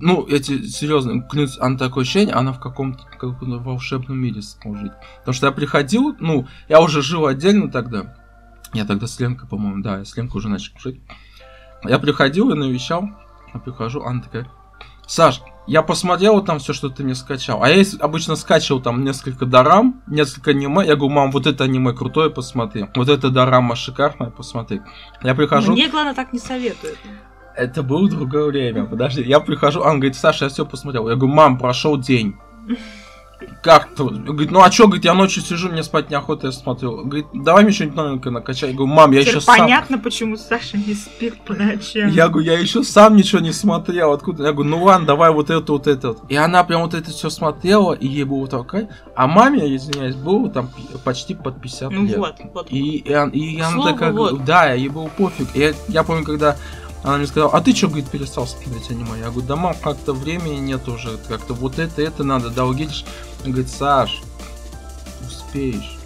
Ну, эти, серьезно, клянусь, она такое ощущение, она в каком-то каком-то волшебном мире стала жить. Потому что я приходил, ну, я уже жил отдельно тогда. Я тогда с Ленкой, по-моему, да, я с Ленкой уже начал жить. Я приходил и навещал. Я прихожу, она такая, Саш, я посмотрел там все, что ты мне скачал. А я обычно скачивал там несколько дорам, несколько аниме. Я говорю, мам, вот это аниме крутое, посмотри. Вот это дорама шикарная, посмотри. Я прихожу, Мне, главное, так не советуют. это было другое время, подожди. Я прихожу, она говорит, Саша, я все посмотрел. Я говорю, мам, прошел день. Как то? Говорит, ну а чё, говорит, я ночью сижу, мне спать неохота, я смотрю. Говорит, давай мне что-нибудь новенькое накачай. Я говорю, мам, я Теперь еще сам... понятно, почему Саша не спит по ночам. Я говорю, я еще сам ничего не смотрел. Откуда? Я говорю, ну ладно, давай вот это, вот это. И она прям вот это все смотрела, и ей было такая. А маме, извиняюсь, было там почти под 50 Ну лет. вот, вот. И, и, и она слову, такая, вот. да, ей было пофиг. И я, я помню, когда она мне сказала, а ты что, говорит, перестал смотреть аниме? Я говорю, да, мам, как-то времени нет уже, как-то вот это, это надо, да, Она говорит, Саш, успеешь.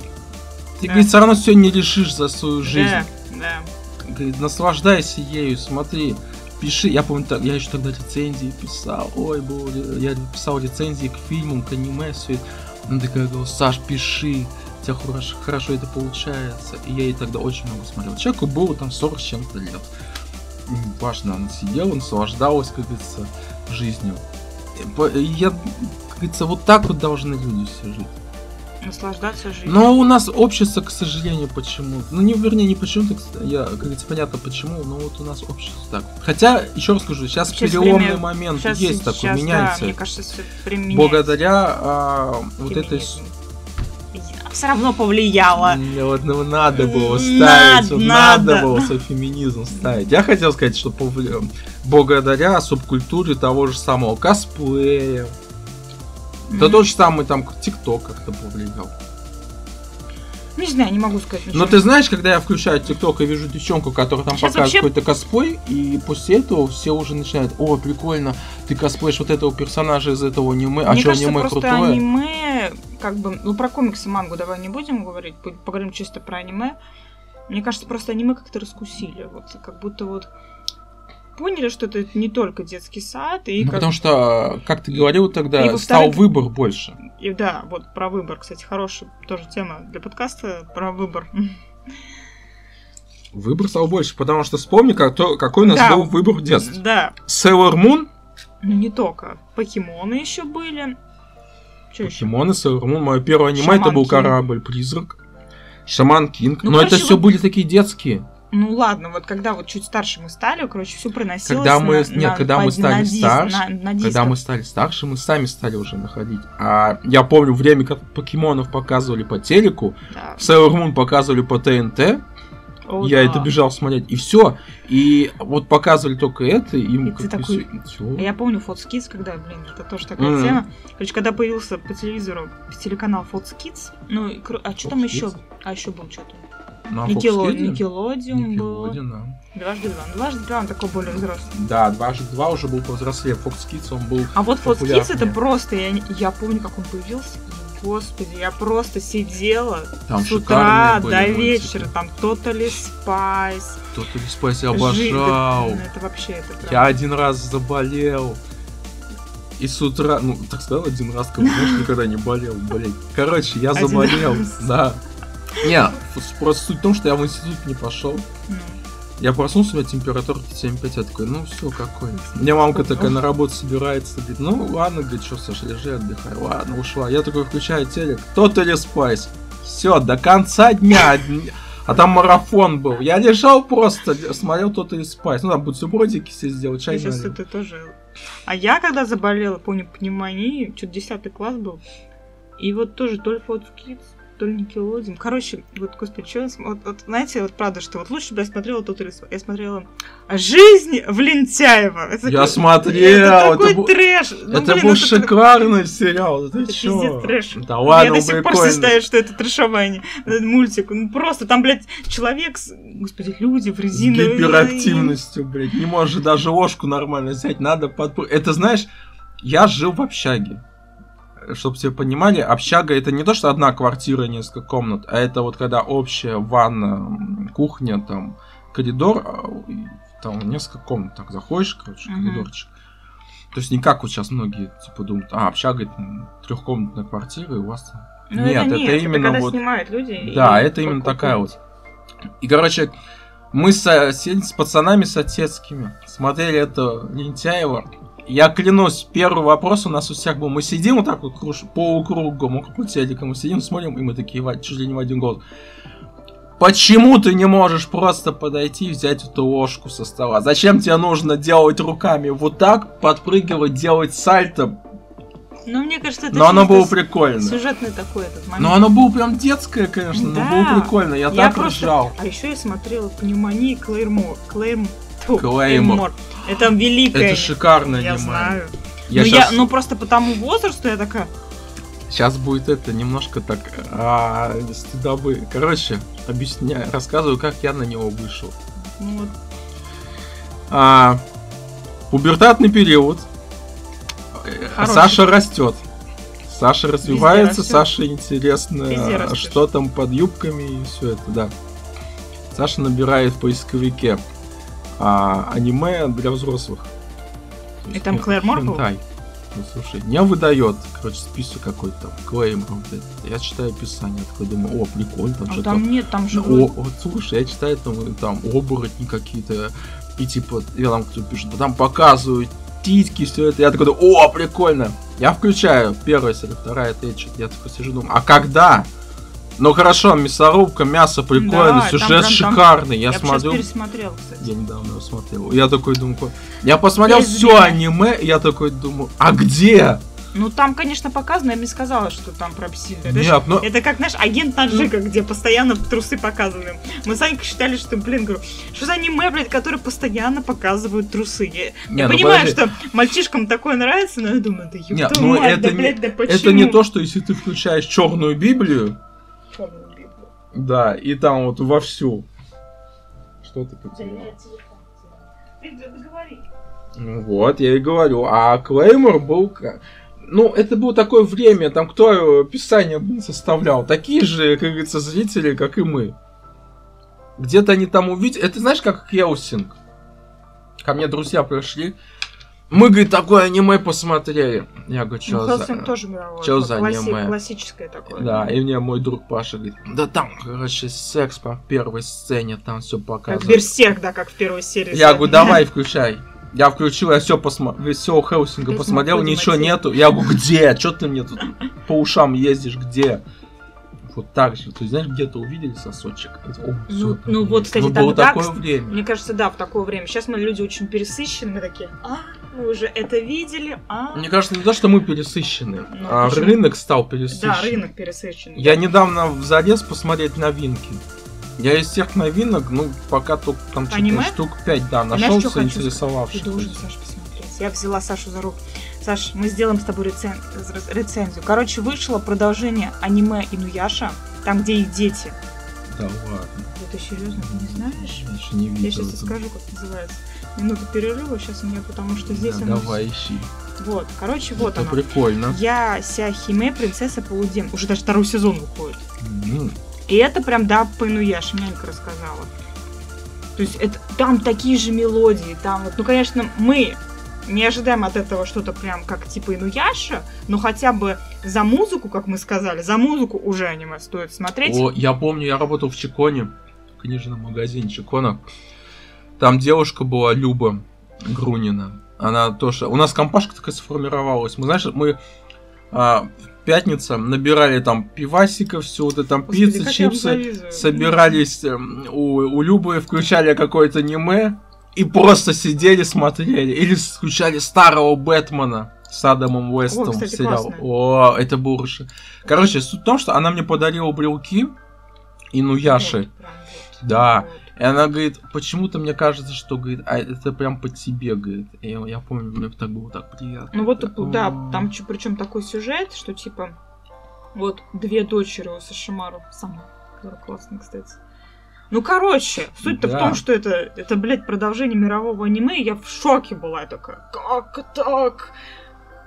Ты, Да. говорит, все равно все не решишь за свою жизнь. Да, да. Говорит, наслаждайся ею, смотри, пиши. Я помню, так- я еще тогда рецензии писал. Ой, было, я писал рецензии к фильмам, к аниме, все это. Она такая говорила, Саш, пиши, у тебя хорошо, хорошо это получается. И я ей тогда очень много смотрел. Человеку было там 40 с чем-то лет. Важно, она сидела, наслаждалась, как говорится, жизнью. И Я, говорится, вот так вот должны люди все жить. Наслаждаться жизнью. Но у нас общество, к сожалению, почему Ну, не, вернее, не почему-то, кстати, я, как говорится, понятно почему, но вот у нас общество так. Хотя, еще раз скажу, сейчас, Сейчас переломный время- момент Сейчас, есть такой, сейчас, меняется. Да, мне кажется, все время меняется. Благодаря а, вот этой... Все равно повлияло. Вот ну, надо было Надо, ставить, вот надо, надо. было свой феминизм ставить. Я хотел сказать, что повли- благодаря субкультуре того же самого косплея, да тот же самый там ТикТок как-то повлиял. Не знаю, не могу сказать ничего. Но ты знаешь, когда я включаю ТикТок и вижу девчонку, которая там Сейчас показывает вообще- какой-то косплей, и после этого все уже начинают, о, прикольно, ты косплеишь вот этого персонажа из этого аниме, а Мне что кажется, аниме просто крутое? аниме, как бы, ну про комиксы, мангу давай не будем говорить, поговорим чисто про аниме. Мне кажется, просто аниме как-то раскусили, вот, как будто вот поняли, что это не только детский сад, и Ну, как- потому что, как ты говорил тогда, И стал выбор больше. И да, вот про выбор, кстати, хорошая тоже тема для подкаста про выбор. Выбор стал больше, потому что вспомни, как то- какой у нас Да. был выбор в детстве. Да, Sailor Moon, ну не только. Покемоны еще были. Еще? Покемоны, Sailor Moon, мое первое аниме, это Шаман был Кинг. корабль-призрак. Шаман Кинг. Ну, Но это короче, все вот- были такие детские. Ну ладно, вот когда вот чуть старше мы стали, короче, все проносилось Когда мы- на- нет, на- когда мы стали на старше, на- на Когда мы стали старше, мы сами стали уже находить. А я помню время, как покемонов показывали по телеку, Да. Sailor Moon показывали по ТНТ, О, я да. это бежал смотреть, и все. И вот показывали только это, и, И как такой- всё. А Я помню Fox Kids, когда, блин, это тоже такая Мгм. тема. Короче, когда появился по телевизору телеканал Fox Kids, ну, и а что там еще? А еще был что-то. Никело... Fox Kids? Никелодиум был. Да. Дважды два. Ну, Дважды два, он такой более взрослый. Да, дважды два уже был повзрослее. Fox Kids он был... А вот Fox Kids это просто, я, я помню, как он появился. Господи, я просто сидела Там с утра до мультики. вечера, там Totally Spice. В Спайсе Жи- обожал. да, Это вообще, это прям... Я один раз заболел. И с утра, ну, так сказал один раз, как знаешь, никогда не болел, блядь. Короче, я заболел, да. Не, просто суть в том, что я в институт не пошел. Я проснулся, у меня температура 7,5, я такой, ну все, какой. У меня мамка такая на работу собирается, говорит, ну ладно, говорит, что, Саша, лежи, отдыхай. Ладно, ушла. Я такой включаю телек, Totally Spice. Все, до конца дня. А там марафон был. Я лежал просто, смотрел Totally Spice. Ну, там бутербродики себе сделал, чай сейчас налил. это тоже А я когда заболела, помню, пневмонией, что-то 10 класс был, и вот тоже то ли Fox Kids, то ли Nickelodeon. Короче, вот, господи, что я вот, вот, знаете, вот правда, что вот лучше бы я смотрела тот или Я смотрела «Жизнь в Лентяево». Это Я такой- смотрел, Это это такой был- трэш. Ну, это блин, был это шикарный сериал, ты Это чё? пиздец трэш. Да ладно, я до сих пор считаю, что это трэшование. Этот мультик. Ну, просто там, блядь, человек с... Господи, люди в С резиновой... гиперактивностью, блядь. Не можешь даже ложку нормально взять, надо подпрыгнуть. Это знаешь, я жил в общаге. Чтобы все понимали, общага это не то, что одна квартира, несколько комнат, а это вот когда общая ванна, кухня, там, коридор, а, там несколько комнат, так заходишь, короче, Мгм. коридорчик. То есть не как вот сейчас многие типа думают, а, общага это трехкомнатная квартира, и у вас там Ну, Нет, это, это нет, именно когда вот- снимают люди. да, это именно покупают. такая вот. И, короче, мы с, сосед- с пацанами соседскими смотрели это Лентяева. Я клянусь, первый вопрос у нас у всех был. Мы сидим вот так вот круж- полукругом около телека, мы сидим, смотрим, и мы такие в- чуть ли не в один голос. Почему ты не можешь просто подойти и взять эту ложку со стола? Зачем тебе нужно делать руками вот так, подпрыгивать, делать сальто? Ну, мне кажется, это Но оно было прикольно. Сюжетный такой этот момент. Но оно было прям детское, конечно, но Да. было прикольно. Я, Я так просто- ржал. А еще я смотрела аниме Клеймор. Клейм... Клеймор. Это великое. Это шикарное Я аниме. знаю. Я ну, щас- я, ну, просто по тому возрасту я такая... Сейчас будет это немножко так а, стыдобы. Короче, объясняю, рассказываю, как я на него вышел. Ну, вот, А, пубертатный период. Хороший. Саша растет. Саша развивается. Саше интересно, растёшь. что там под юбками и все это, да. Саша набирает в поисковике а, аниме для взрослых. И там ну, Клэр Мор был? хентай. Ну, слушай, не выдает, короче, список какой-то там, клеймер. вот это. Я читаю описание, такой думаю, о, прикольно, там а что-то там нет, там же... о, вот слушай, я читаю там, там оборотни какие-то, и типа, я там кто пишет, там показывают титьки, все это. Я такой, о, прикольно. Я включаю первая серия, вторая, третья. Я такой сижу, думаю, а когда? Ну хорошо, мясорубка, мясо прикольно, Да, сюжет там- шикарный. Я, Я, смотрю. пересмотрел, кстати. Я недавно его смотрел. Я такой думаю, я посмотрел Без все меня. аниме, я такой думаю, а где? Ну, там, конечно, показано, я бы не сказала, что там про псиль. Нет, ну Это как, знаешь, агент Таджика, где постоянно трусы показаны. Мы с Санькой считали, что, блин, говорю, что за аниме, блядь, которые постоянно показывают трусы. Я, Не, я ну понимаю, подожди. что мальчишкам такое нравится, но я думаю, да ёб Нет, ну мать, это да, не- блядь, да почему? это не то, что если ты включаешь черную Библию, Чёрную Библию. да, и там вот вовсю. Что ты потерял? Ну вот, я и говорю. А Клеймор был... Ну, это было такое время, там кто э, описание блин, составлял? Такие же, как говорится, зрители, как и мы. Где-то они там увидели... Это знаешь, как Хелсинг? Ко мне друзья пришли. Мы, говорит, такое аниме посмотрели. Я говорю, Ну, что Хелсинг тоже мировое. чё за класси- аниме? Классическое такое. Да, и мне мой друг Паша говорит, да там, короче, секс по первой сцене, там все Как показывают. Берсерк, да, как в первой серии. Я говорю, давай, [LAUGHS] включай. Я включил, я все посмотрел, все Хелсинга Опять посмотрел, ничего нету. Я говорю, где? Че ты мне тут по ушам ездишь, где? Вот так же. То есть, знаешь, где-то увидели сосочек. «О, Ну, ну вот, кстати, ну, было тогда, такое время. Мне кажется, да, в такое время. Сейчас мы люди очень пересыщены, мы такие, а, мы уже это видели, а. Мне кажется, не то, что мы пересыщены, Ну, а почему? рынок стал пересыщен. Да, рынок пересыщен. Я недавно залез посмотреть новинки. Я из всех новинок, ну, пока только там Аниме? штук 5, да, Знаешь, нашел что хочу Ты должен, Саш, посмотреть. Я взяла Сашу за руку. Саш, мы сделаем с тобой рецен- ре- рецензию. Короче, вышло продолжение аниме Инуяша, там, где их дети. Да ладно, Да ты серьезно, ты не знаешь? я не видел. Я сейчас этого. скажу, как называется. Минута перерыва сейчас у меня, потому что здесь Да, оно давай, ищи. Вот, короче, вот Это оно. прикольно. Я Сяхиме, принцесса Полудем. Уже даже второй сезон выходит. М, И это прям, да, по Инуяше, нянька рассказала. То есть это, там такие же мелодии, там вот, ну, конечно, мы не ожидаем от этого что-то прям как типа Инуяша, но хотя бы за музыку, как мы сказали, за музыку уже аниме стоит смотреть. О, я помню, я работал в Чиконе, в книжном магазине Чикона. Там девушка была Люба Грунина. Она тоже... У нас компашка такая сформировалась. Мы, знаешь, мы а, в пятница набирали там пивасиков, все вот это там Господи, пиццы, чипсы. Собирались эм, у, у Любы, включали какое-то аниме. и просто сидели, смотрели. Или включали старого Бэтмена с Адамом Уэстом О, кстати, сериал. классно. О, это уже... Короче, суть в том, что она мне подарила брелки и нуяши. Да. вот. И она говорит, почему-то мне кажется, что, говорит, а это прям по тебе, говорит. И я, я помню, мне так было так приятно. Ну вот, Так, да, там причем такой сюжет, что типа вот две дочери у Сашимару, сама, которая классная, кстати. Ну, короче, суть-то Да. в том, что это, это, блядь, продолжение мирового аниме, и я в шоке была, я такая, как так?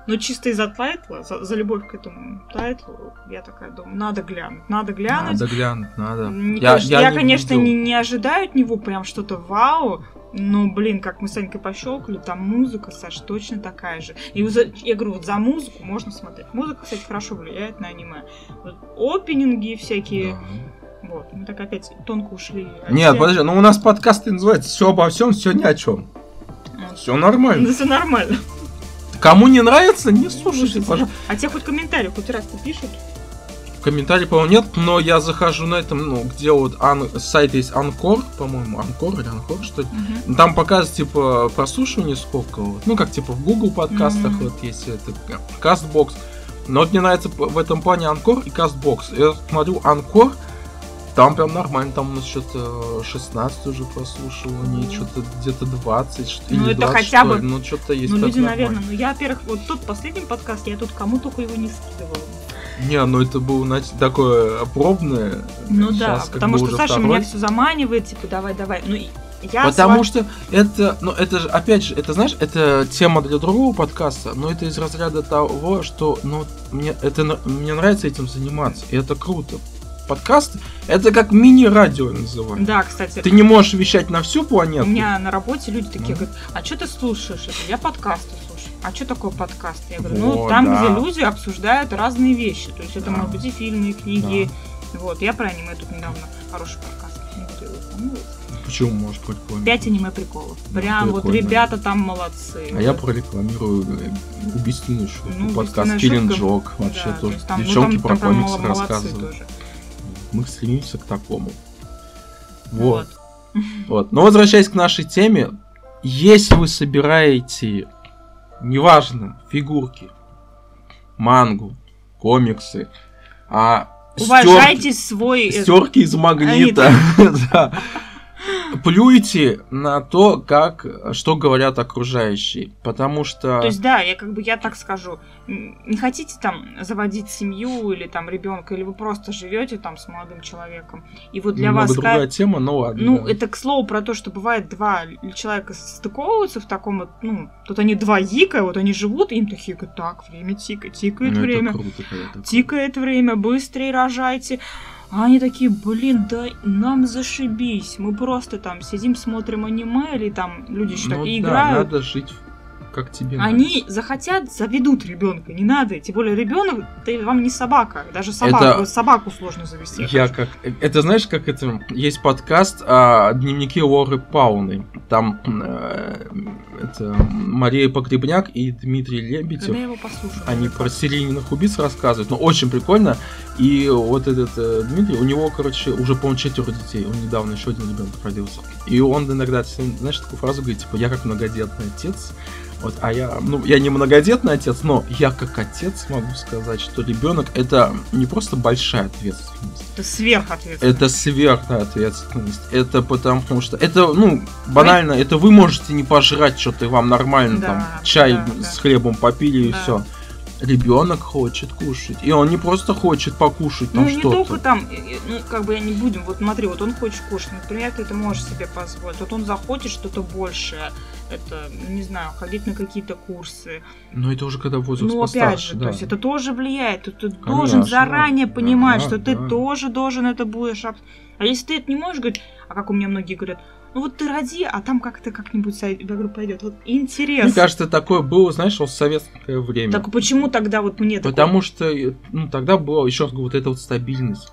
Но чисто из-за тайтла, за, за любовь к этому тайтлу, я такая думаю, надо глянуть, надо глянуть. Надо глянуть, надо. Не- Я- конечно, я я, не конечно, видел. не, не ожидаю от него прям что-то вау, но, блин, как мы с Санькой пощелкали, там музыка, Саш, точно такая же. И за- я говорю, вот за музыку можно смотреть. Музыка, кстати, хорошо влияет на аниме. Вот опенинги всякие, Да. вот. Мы так опять тонко ушли. от Нет, темы. подожди, ну у нас подкаст называется все обо всем, все ни о чем. Вот. Все нормально. Ну, все нормально. Кому не нравится, не слушайте, пожалуйста. А тебе хоть комментарий хоть раз-то пишут? Комментарий, по-моему, нет, но я захожу на этом, ну, где вот ан- сайт есть Анкор, по-моему, Анкор или Анкор, что ли. Мгм. Там показывают, типа, прослушивание сколько вот. Ну, как, типа, в Google подкастах Мгм. вот есть это, Castbox. Но вот мне нравится в этом плане Анкор и Castbox. Я смотрю Анкор, там прям нормально, там у нас что-то 16 уже прослушиваний, что-то где-то 20, что Ну, это 20, хотя бы-. Ну, что-то есть. Ну, люди, нормально. наверное, ну я, во-первых, вот тот последний подкаст, я тут кому только его не скидывала. Не, ну это было, значит, такое пробное. Ну Щас да, потому что Саша второй. меня все заманивает, типа, давай, давай. Ну, я Потому сва- что это, ну это же, опять же, это знаешь, это тема для другого подкаста, но это из разряда того, что, ну, мне, это, мне нравится этим заниматься, и это круто. Подкаст это как мини-радио называют. Да, кстати, Ты не можешь вещать на всю у планету. меня на работе люди такие Ну. говорят, а что ты слушаешь? Я подкасты слушаю. А что такое подкаст? Я говорю, ну, Вот, там, да. где люди обсуждают разные вещи. То есть это Да. могут быть и фильмы, и книги. Вот, я про аниме тут недавно хороший подкаст. рекламировать. Почему можешь прорекламировать? Пять аниме приколов. Ну, Прям вот прикольно. ребята там молодцы. А я прорекламирую э, убийственную шутку. Ну, подкаст Killing. Joke. Да, Вообще то тоже. есть там, ну, Девчонки там- про там комиксы рассказывают. тоже. Мы стремимся к такому. Вот. Вот. [LAUGHS] Вот. Но возвращаясь к нашей теме, если вы собираете, неважно, фигурки, мангу, комиксы, а Уважайте свой... э, стерки из магнита, [LAUGHS] плюйте на то, как, что говорят окружающие, потому что... То есть, да, я как бы, я так скажу, не хотите там заводить семью или там ребенка, или вы просто живете там с молодым человеком, и вот для немного вас... другая ка- тема, но ладно. Ну, да. это к слову про то, что бывает два человека стыковываются в таком вот, ну, тут они два ика, вот они живут, и им такие, так, время тикает, тикает Ну, время, круто, тикает время, быстрее рожайте. А они такие, блин, да нам зашибись. Мы просто там сидим, смотрим аниме, или там люди еще Ну так и да, играют. надо жить как тебе Они захотят, заведут ребенка, не надо. Тем более ребенок, ты вам не собака. Даже собаку, Это- собаку сложно завести. Я как... Это знаешь, как это... Есть подкаст о дневнике Лоры Пауны. Там э, это Мария Погребняк и Дмитрий Лебедев. Когда я его послушаю. Они про серийных убийц рассказывают. Ну, очень прикольно. И вот этот э, Дмитрий, у него, короче, уже, по-моему, четверо детей. Он недавно еще один ребенок родился. И он иногда, знаешь, такую фразу говорит, типа, я как многодетный отец. Вот, а я, ну, я не многодетный отец, но я как отец могу сказать, что ребенок это не просто большая ответственность. Это сверхответственно. Это сверхная ответственность. Это потому что... Это, ну, банально, это вы можете не пожрать что-то, и вам нормально, Да, там, чай да, да. с хлебом попили, и Да. все. Ребенок хочет кушать. И он не просто хочет покушать Ну, там не что-то. только там, э, э, ну, как бы я не будем, вот смотри, вот он хочет кушать, например, ты это можешь себе позволить, вот он захочет что-то большее, это, не знаю, ходить на какие-то курсы, Но это уже когда возраст ну, опять постарше, же, да. то есть это тоже влияет, ты, ты Конечно, должен заранее да, понимать, да, что ты да. тоже должен это будешь, а если ты это не можешь говорить, а как у меня многие говорят, ну вот ты роди, а там как-то как-нибудь говорю, пойдет, вот интересно. Мне кажется, такое было, знаешь, в советское время. Так почему тогда вот мне такое- Потому что, э, ну, тогда была, еще раз говорю, вот эта вот стабильность.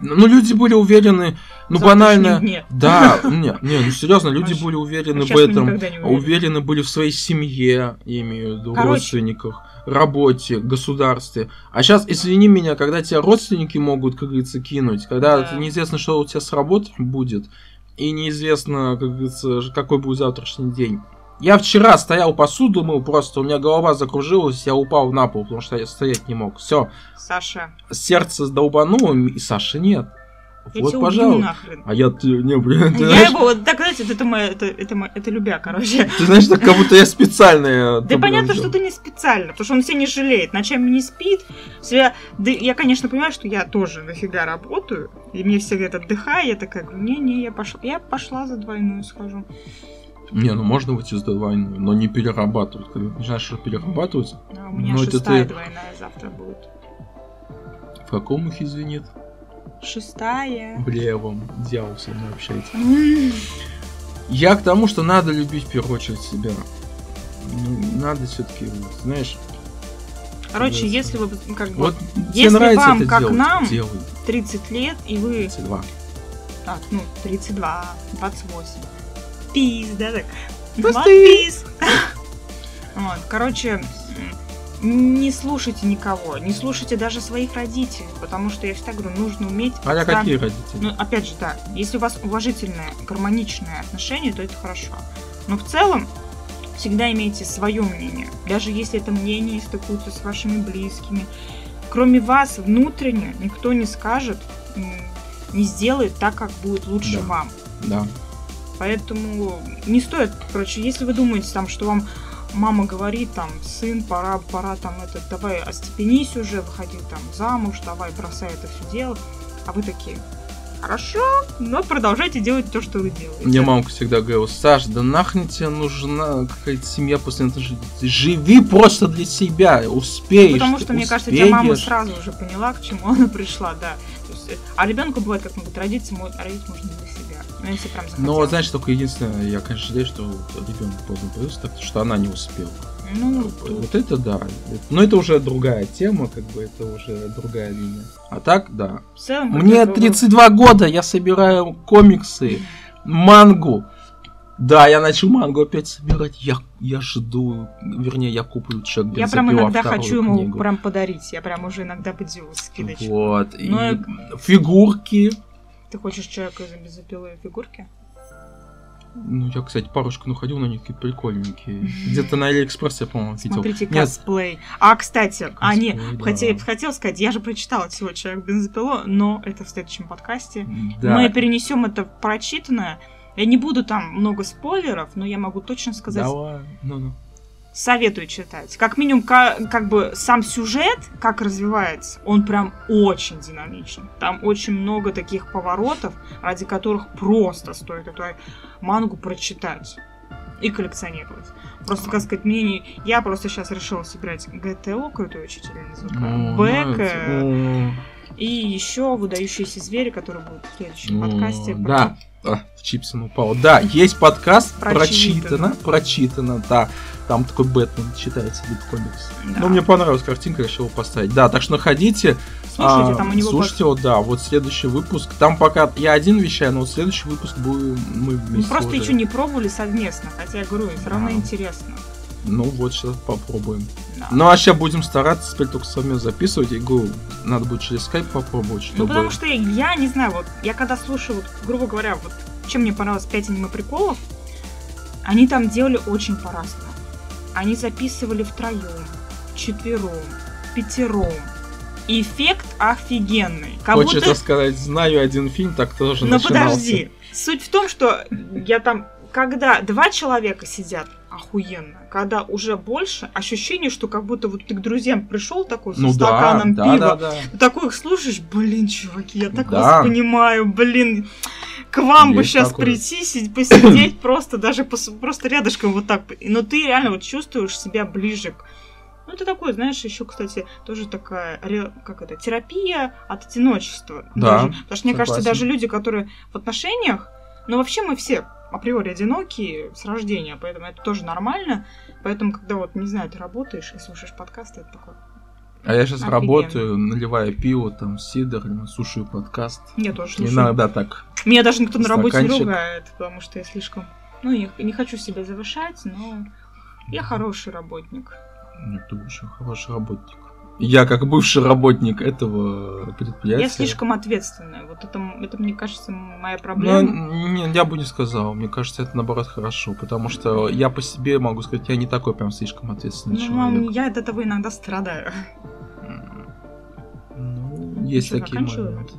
Ну, люди были уверены, ну, банально... дне? Да, [LAUGHS] не, не, ну серьезно, люди были А уверены в этом, уверены. уверены были в своей семье, я имею в виду, Короче. родственниках, работе, государстве. А сейчас, извини меня, когда тебя родственники могут, как говорится, кинуть, когда Да. неизвестно, что у тебя с работой будет, и неизвестно, как говорится, какой будет завтрашний день. Я вчера стоял посуду мыл, просто у меня голова закружилась, я упал на пол, потому что я стоять не мог. Все, Саша, сердце сдолбануло, и Саши нет. Я вот, тебя пожалуйста. убью нахрен. А я, не, блин, ты Я знаешь, его, вот так, знаете, это, моя, это, это, это любя, короче. [LAUGHS] ты знаешь, так как будто я специально... Да понятно, что ты не специально, потому что он себя не жалеет, ночами не спит. Себя... Да, я, конечно, понимаю, что я тоже нафига работаю, и мне все говорят, отдыхай, я такая говорю, не-не, я пошла, я пошла за двойную схожу. Не, ну можно выйти за двойную, но не перерабатывать. Когда начинаешь что перерабатывать, А у меня Ну, это шестая ты- двойная завтра будет. в каком их извинит? Шестая. В левом. Дьявол со мной общается. Я к тому, что надо любить в первую очередь себя. Ну, Надо все-таки, знаешь, Короче, Согласен. если вы как бы вот Если вам, как делать, нам, делай. 30 лет, и вы... 32. А, ну, 32, 28. Пиз, да, так? Пиз. Вот, короче, не слушайте никого, не слушайте даже своих родителей, потому что я всегда говорю, нужно уметь... А сам- какие родители? Ну, опять же, да, если у вас уважительное, гармоничное отношение, то это хорошо. Но в целом, всегда имейте свое мнение. Даже если это мнение стыкуется с вашими близкими. Кроме вас, внутренне, никто не скажет, не сделает так, как будет лучше Да. вам. Да. Поэтому не стоит, короче, если вы думаете там, что вам мама говорит там, сын, пора, пора там это, давай остепенись уже, выходи там замуж, давай бросай это все дело, а вы такие, хорошо, но продолжайте делать то, что вы делаете. Мне мамка всегда говорила, Саш, да нахрен тебе нужна какая-то семья после этого? Ты живи просто для себя, успеешь. Потому ты что, мне кажется, тебя мама успеешь». сразу уже поняла, к чему она пришла, да. Есть, э, а ребенку бывает, как могут родиться, родить можно. Ну, если прям захотел. Но, знаешь, только единственное, я, конечно, жалею, что ребенок поздно появился, так что она не успела. Ну, Вот это да. Но это уже другая тема, как бы это уже другая линия. А так, да. целом... Мне как бы, 32 года, я собираю комиксы, мангу. Да, я начал мангу опять собирать. Я, я жду, вернее, я куплю чек Я прям иногда хочу ему книгу. прям подарить. Я прям уже иногда поделаю скидочку. Вот. И Ну, фигурки. Ты хочешь человека из бензопилы фигурки? Ну, я, кстати, парочку находил, но они такие прикольненькие. Где-то на Алиэкспрессе, по-моему, видел. Смотрите, Нет, косплей. А, кстати, Косплей, да. хотел, хотел сказать, я же прочитала всего человек бензопилу, но это в следующем подкасте. да. Мы перенесем это в прочитанное. Я не буду там много спойлеров, но я могу точно сказать, Давай. Ну-ну. Советую читать. Как минимум, ка- как бы сам сюжет, как развивается, он прям очень динамичен. Там очень много таких поворотов, ради которых просто стоит эту мангу прочитать и коллекционировать. Просто, как сказать, мне не... Я просто сейчас решила сыграть ГТО, крутой учитель звука, Ну, Бэк, и еще выдающиеся звери, которые будут в следующем подкасте. Да, А, в Чипсин упал. Да, есть подкаст, Прочитано. прочитано, прочитано, да. Там такой Бэтмен читается, вид комикс. Да. Ну, мне понравилась картинка, решил поставить. Да, так что находите. Слушайте, а, там у него... Слушайте его, да, вот следующий выпуск. Там пока я один вещаю, но вот следующий выпуск будем мы Мы вместе. просто уже. еще не пробовали совместно, хотя я говорю, все равно Да. интересно. Ну, вот сейчас попробуем. Да. Ну, а сейчас будем стараться теперь только совместно записывать. Говорю, надо будет через скайп попробовать, чтобы... Ну, потому что я не знаю, вот я когда слушаю, вот, грубо говоря, вот чем мне понравилось 5 аниме приколов, они там делали очень по-разному. Они записывали втроем, четвером, пятером. Эффект офигенный. Как Хочется будто... сказать, знаю один фильм, так тоже Но начинался. подожди. Суть в том, что я там, когда два человека сидят, охуенно. Когда уже больше, ощущение, что как будто вот ты к друзьям пришел такой со Ну да, стаканом да, пива, да, да. Ты такой их слушаешь, блин, чуваки, я так Да. вас понимаю, блин. К вам бы Есть сейчас такое. прийти, си- посидеть [CLEARS THROAT] просто, даже пос- просто рядышком вот так. Но ты реально вот чувствуешь себя ближе к... Ну, это такое, знаешь, еще, кстати, тоже такая, как это, терапия от одиночества. Да, даже. Потому что, мне кажется, даже люди, которые в отношениях, ну, вообще мы все априори одинокие с рождения, поэтому это тоже нормально. Поэтому, когда вот, не знаю, ты работаешь и слушаешь подкасты, это такое... А я сейчас Офигенно. работаю, наливаю пиво, там, сидор, слушаю подкаст. Я тоже слушаю. Иногда так. Меня даже никто на работе не ругает, потому что я слишком... Ну, я не хочу себя завышать, но я хороший работник. Нет, ты очень хороший работник. Я как бывший работник этого предприятия. Я слишком ответственная. Вот это, это мне кажется, моя Ну, проблема. не, я бы не сказал. Мне кажется, это наоборот хорошо, потому что я по себе могу сказать, я не такой прям слишком ответственный Ну, человек. я от этого иногда страдаю. Ну, есть Что, такие моменты.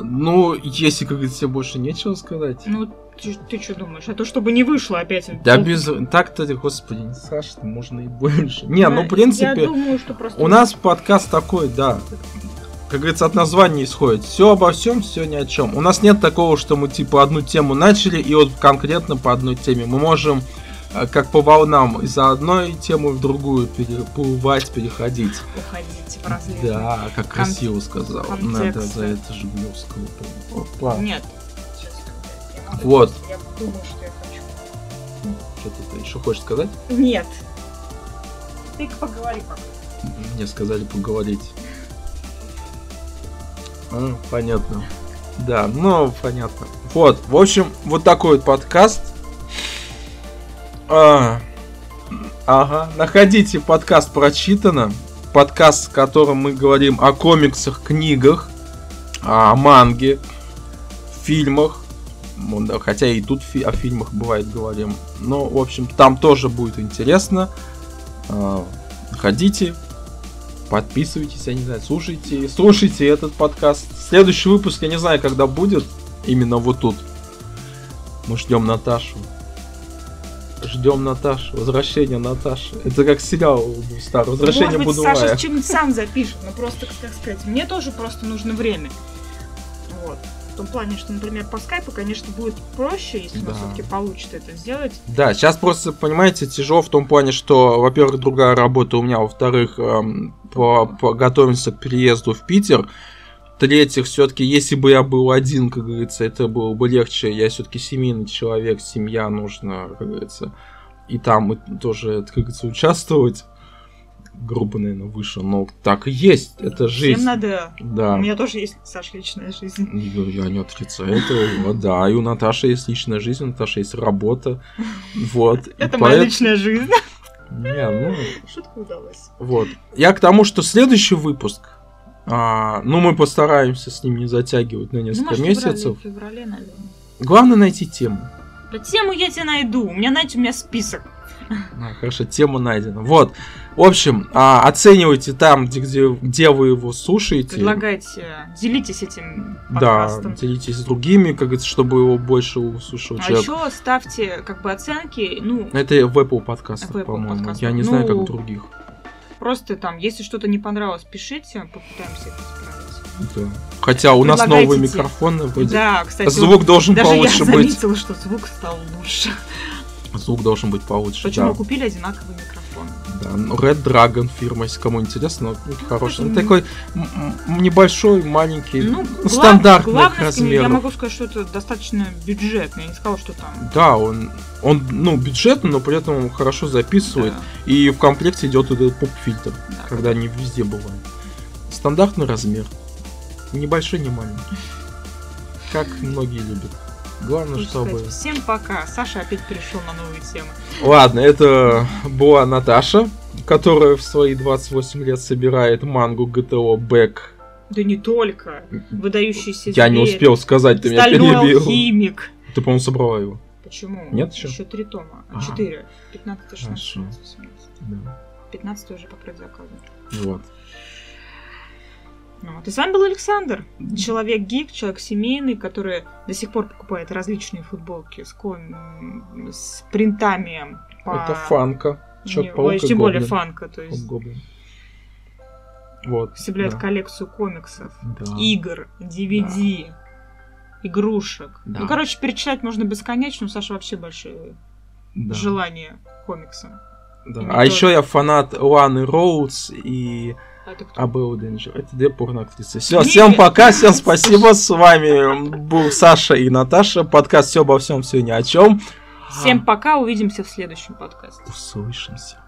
Ну, если, как говорится, больше нечего сказать. Ну, ты, что думаешь? А то, чтобы не вышло опять. Да без... Так-то, господи, Саша, можно и больше. Не, Да, ну, в принципе, Я думаю, что просто... у нас подкаст такой, да. Как говорится, от названия исходит. Все обо всем, все ни о чем. У нас нет такого, что мы типа одну тему начали и вот конкретно по одной теме. Мы можем э, как по волнам из одной темы в другую переплывать, переходить. Уходите в разлив. Да, как Кон- красиво сказал. Надо контекста. за это Жигулевского. Нет. Вот. Я думаю, что я хочу. Что ты еще хочешь сказать? Нет. Ты поговори пока. Мне сказали поговорить. А, понятно. Да, ну, понятно. Вот, в общем, вот такой вот подкаст. А, ага, находите подкаст «Прочитано». Подкаст, в котором мы говорим о комиксах, книгах, о манге, фильмах. Хотя и тут фи- о фильмах бывает говорим. Но, в общем, там тоже будет интересно. А, Ходите, подписывайтесь, я не знаю, слушайте, слушайте этот подкаст. Следующий выпуск, я не знаю, когда будет, именно вот тут. Мы ждем Наташу. Ждем Наташу. Возвращение Наташи. Это как сериал старый. Возвращение Может быть, Будулая. Саша что-нибудь сам запишет, но просто, как сказать, мне тоже просто нужно время. Вот. В том плане, что, например, по скайпу, конечно, будет проще, если у нас Да. все-таки получится это сделать. Да, сейчас просто, понимаете, тяжело в том плане, что, во-первых, другая работа у меня, во-вторых, эм, по, по- готовимся к переезду в Питер. В-третьих, все-таки, если бы я был один, как говорится, это было бы легче. Я все-таки семейный человек, семья нужно, как говорится, и там и тоже, как говорится, участвовать. Грубо, наверное, выше, но так и есть. Это жизнь. Всем надо... Да. У меня тоже есть, Саша, личная жизнь. Ну, Я не отрицаю этого. Да, и у Наташи есть личная жизнь, у Наташи есть работа. Вот. Это моя личная жизнь. Не, ну, Шутка удалась. вот. Я к тому, что следующий выпуск, а, ну, мы постараемся с ним не затягивать на Ну, несколько может, в месяцев. феврале, в феврале, наверное. Главное найти тему. Да тему я тебе найду. У меня, знаете, у меня список. Хорошо, тема найдена. Вот. В общем, а, оценивайте там, где, где, где вы его слушаете. Предлагайте, делитесь этим Да, подкастом. делитесь с другими, как говорится, чтобы его больше услышал А человек. еще ставьте как бы оценки, ну, Это в Apple подкастах, по-моему. подкастах. Я не Ну, знаю, как в других. просто там, если что-то не понравилось, пишите, попытаемся это исправить. Да. Хотя у нас новые микрофоны. вроде. Да, кстати, Звук должен даже получше я быть. заметила, что звук стал лучше. Звук должен быть получше. Почему да. купили одинаковый микрофон? Да, ну, Red Dragon фирма, если кому интересно, ну, хороший. Ну, такой небольшой, маленький, Ну, стандартных главное, Я размеров. могу сказать, что это достаточно бюджетно. Я не сказала, что там... Да, он, он, ну, бюджетный, но при этом он хорошо записывает. да, И в комплекте идет этот поп-фильтр, да. когда они везде бывают. Стандартный размер. Небольшой, не маленький. Как многие любят. Главное, чтобы... сказать, Всем пока. Саша опять перешел на новые темы. Ладно, это была Наташа, которая в свои 28 лет собирает мангу GTO Back. Да не только. Выдающийся Я не зверь, успел сказать, ты меня Стальной перебил. алхимик. Ты, по-моему, собрала его. Почему? Нет еще? Еще три тома. А, четыре. 15, 16, Хорошо. 17, 18. Да. 15 уже по предзаказу. Вот. Ну, вот. И с вами был Александр. Человек-гик, человек семейный, который до сих пор покупает различные футболки с, ком- с принтами. по- Это фанка. Человек-паук ой, тем более Гоблин. фанка, то есть Гоблин. Вот. вселяет да. коллекцию комиксов, Да. игр, DVD, игрушек. Да. Ну, короче, перечислять можно бесконечно, у Саши вообще большое Да. желание комикса. Да. А еще я фанат Ланы Роудс и А? Абел Денджер. Это две порноактрисы. Все, всем пока, всем спасибо. С вами был Саша и Наташа. Подкаст все обо всем, все ни о чем. Всем пока, увидимся в следующем подкасте. Услышимся.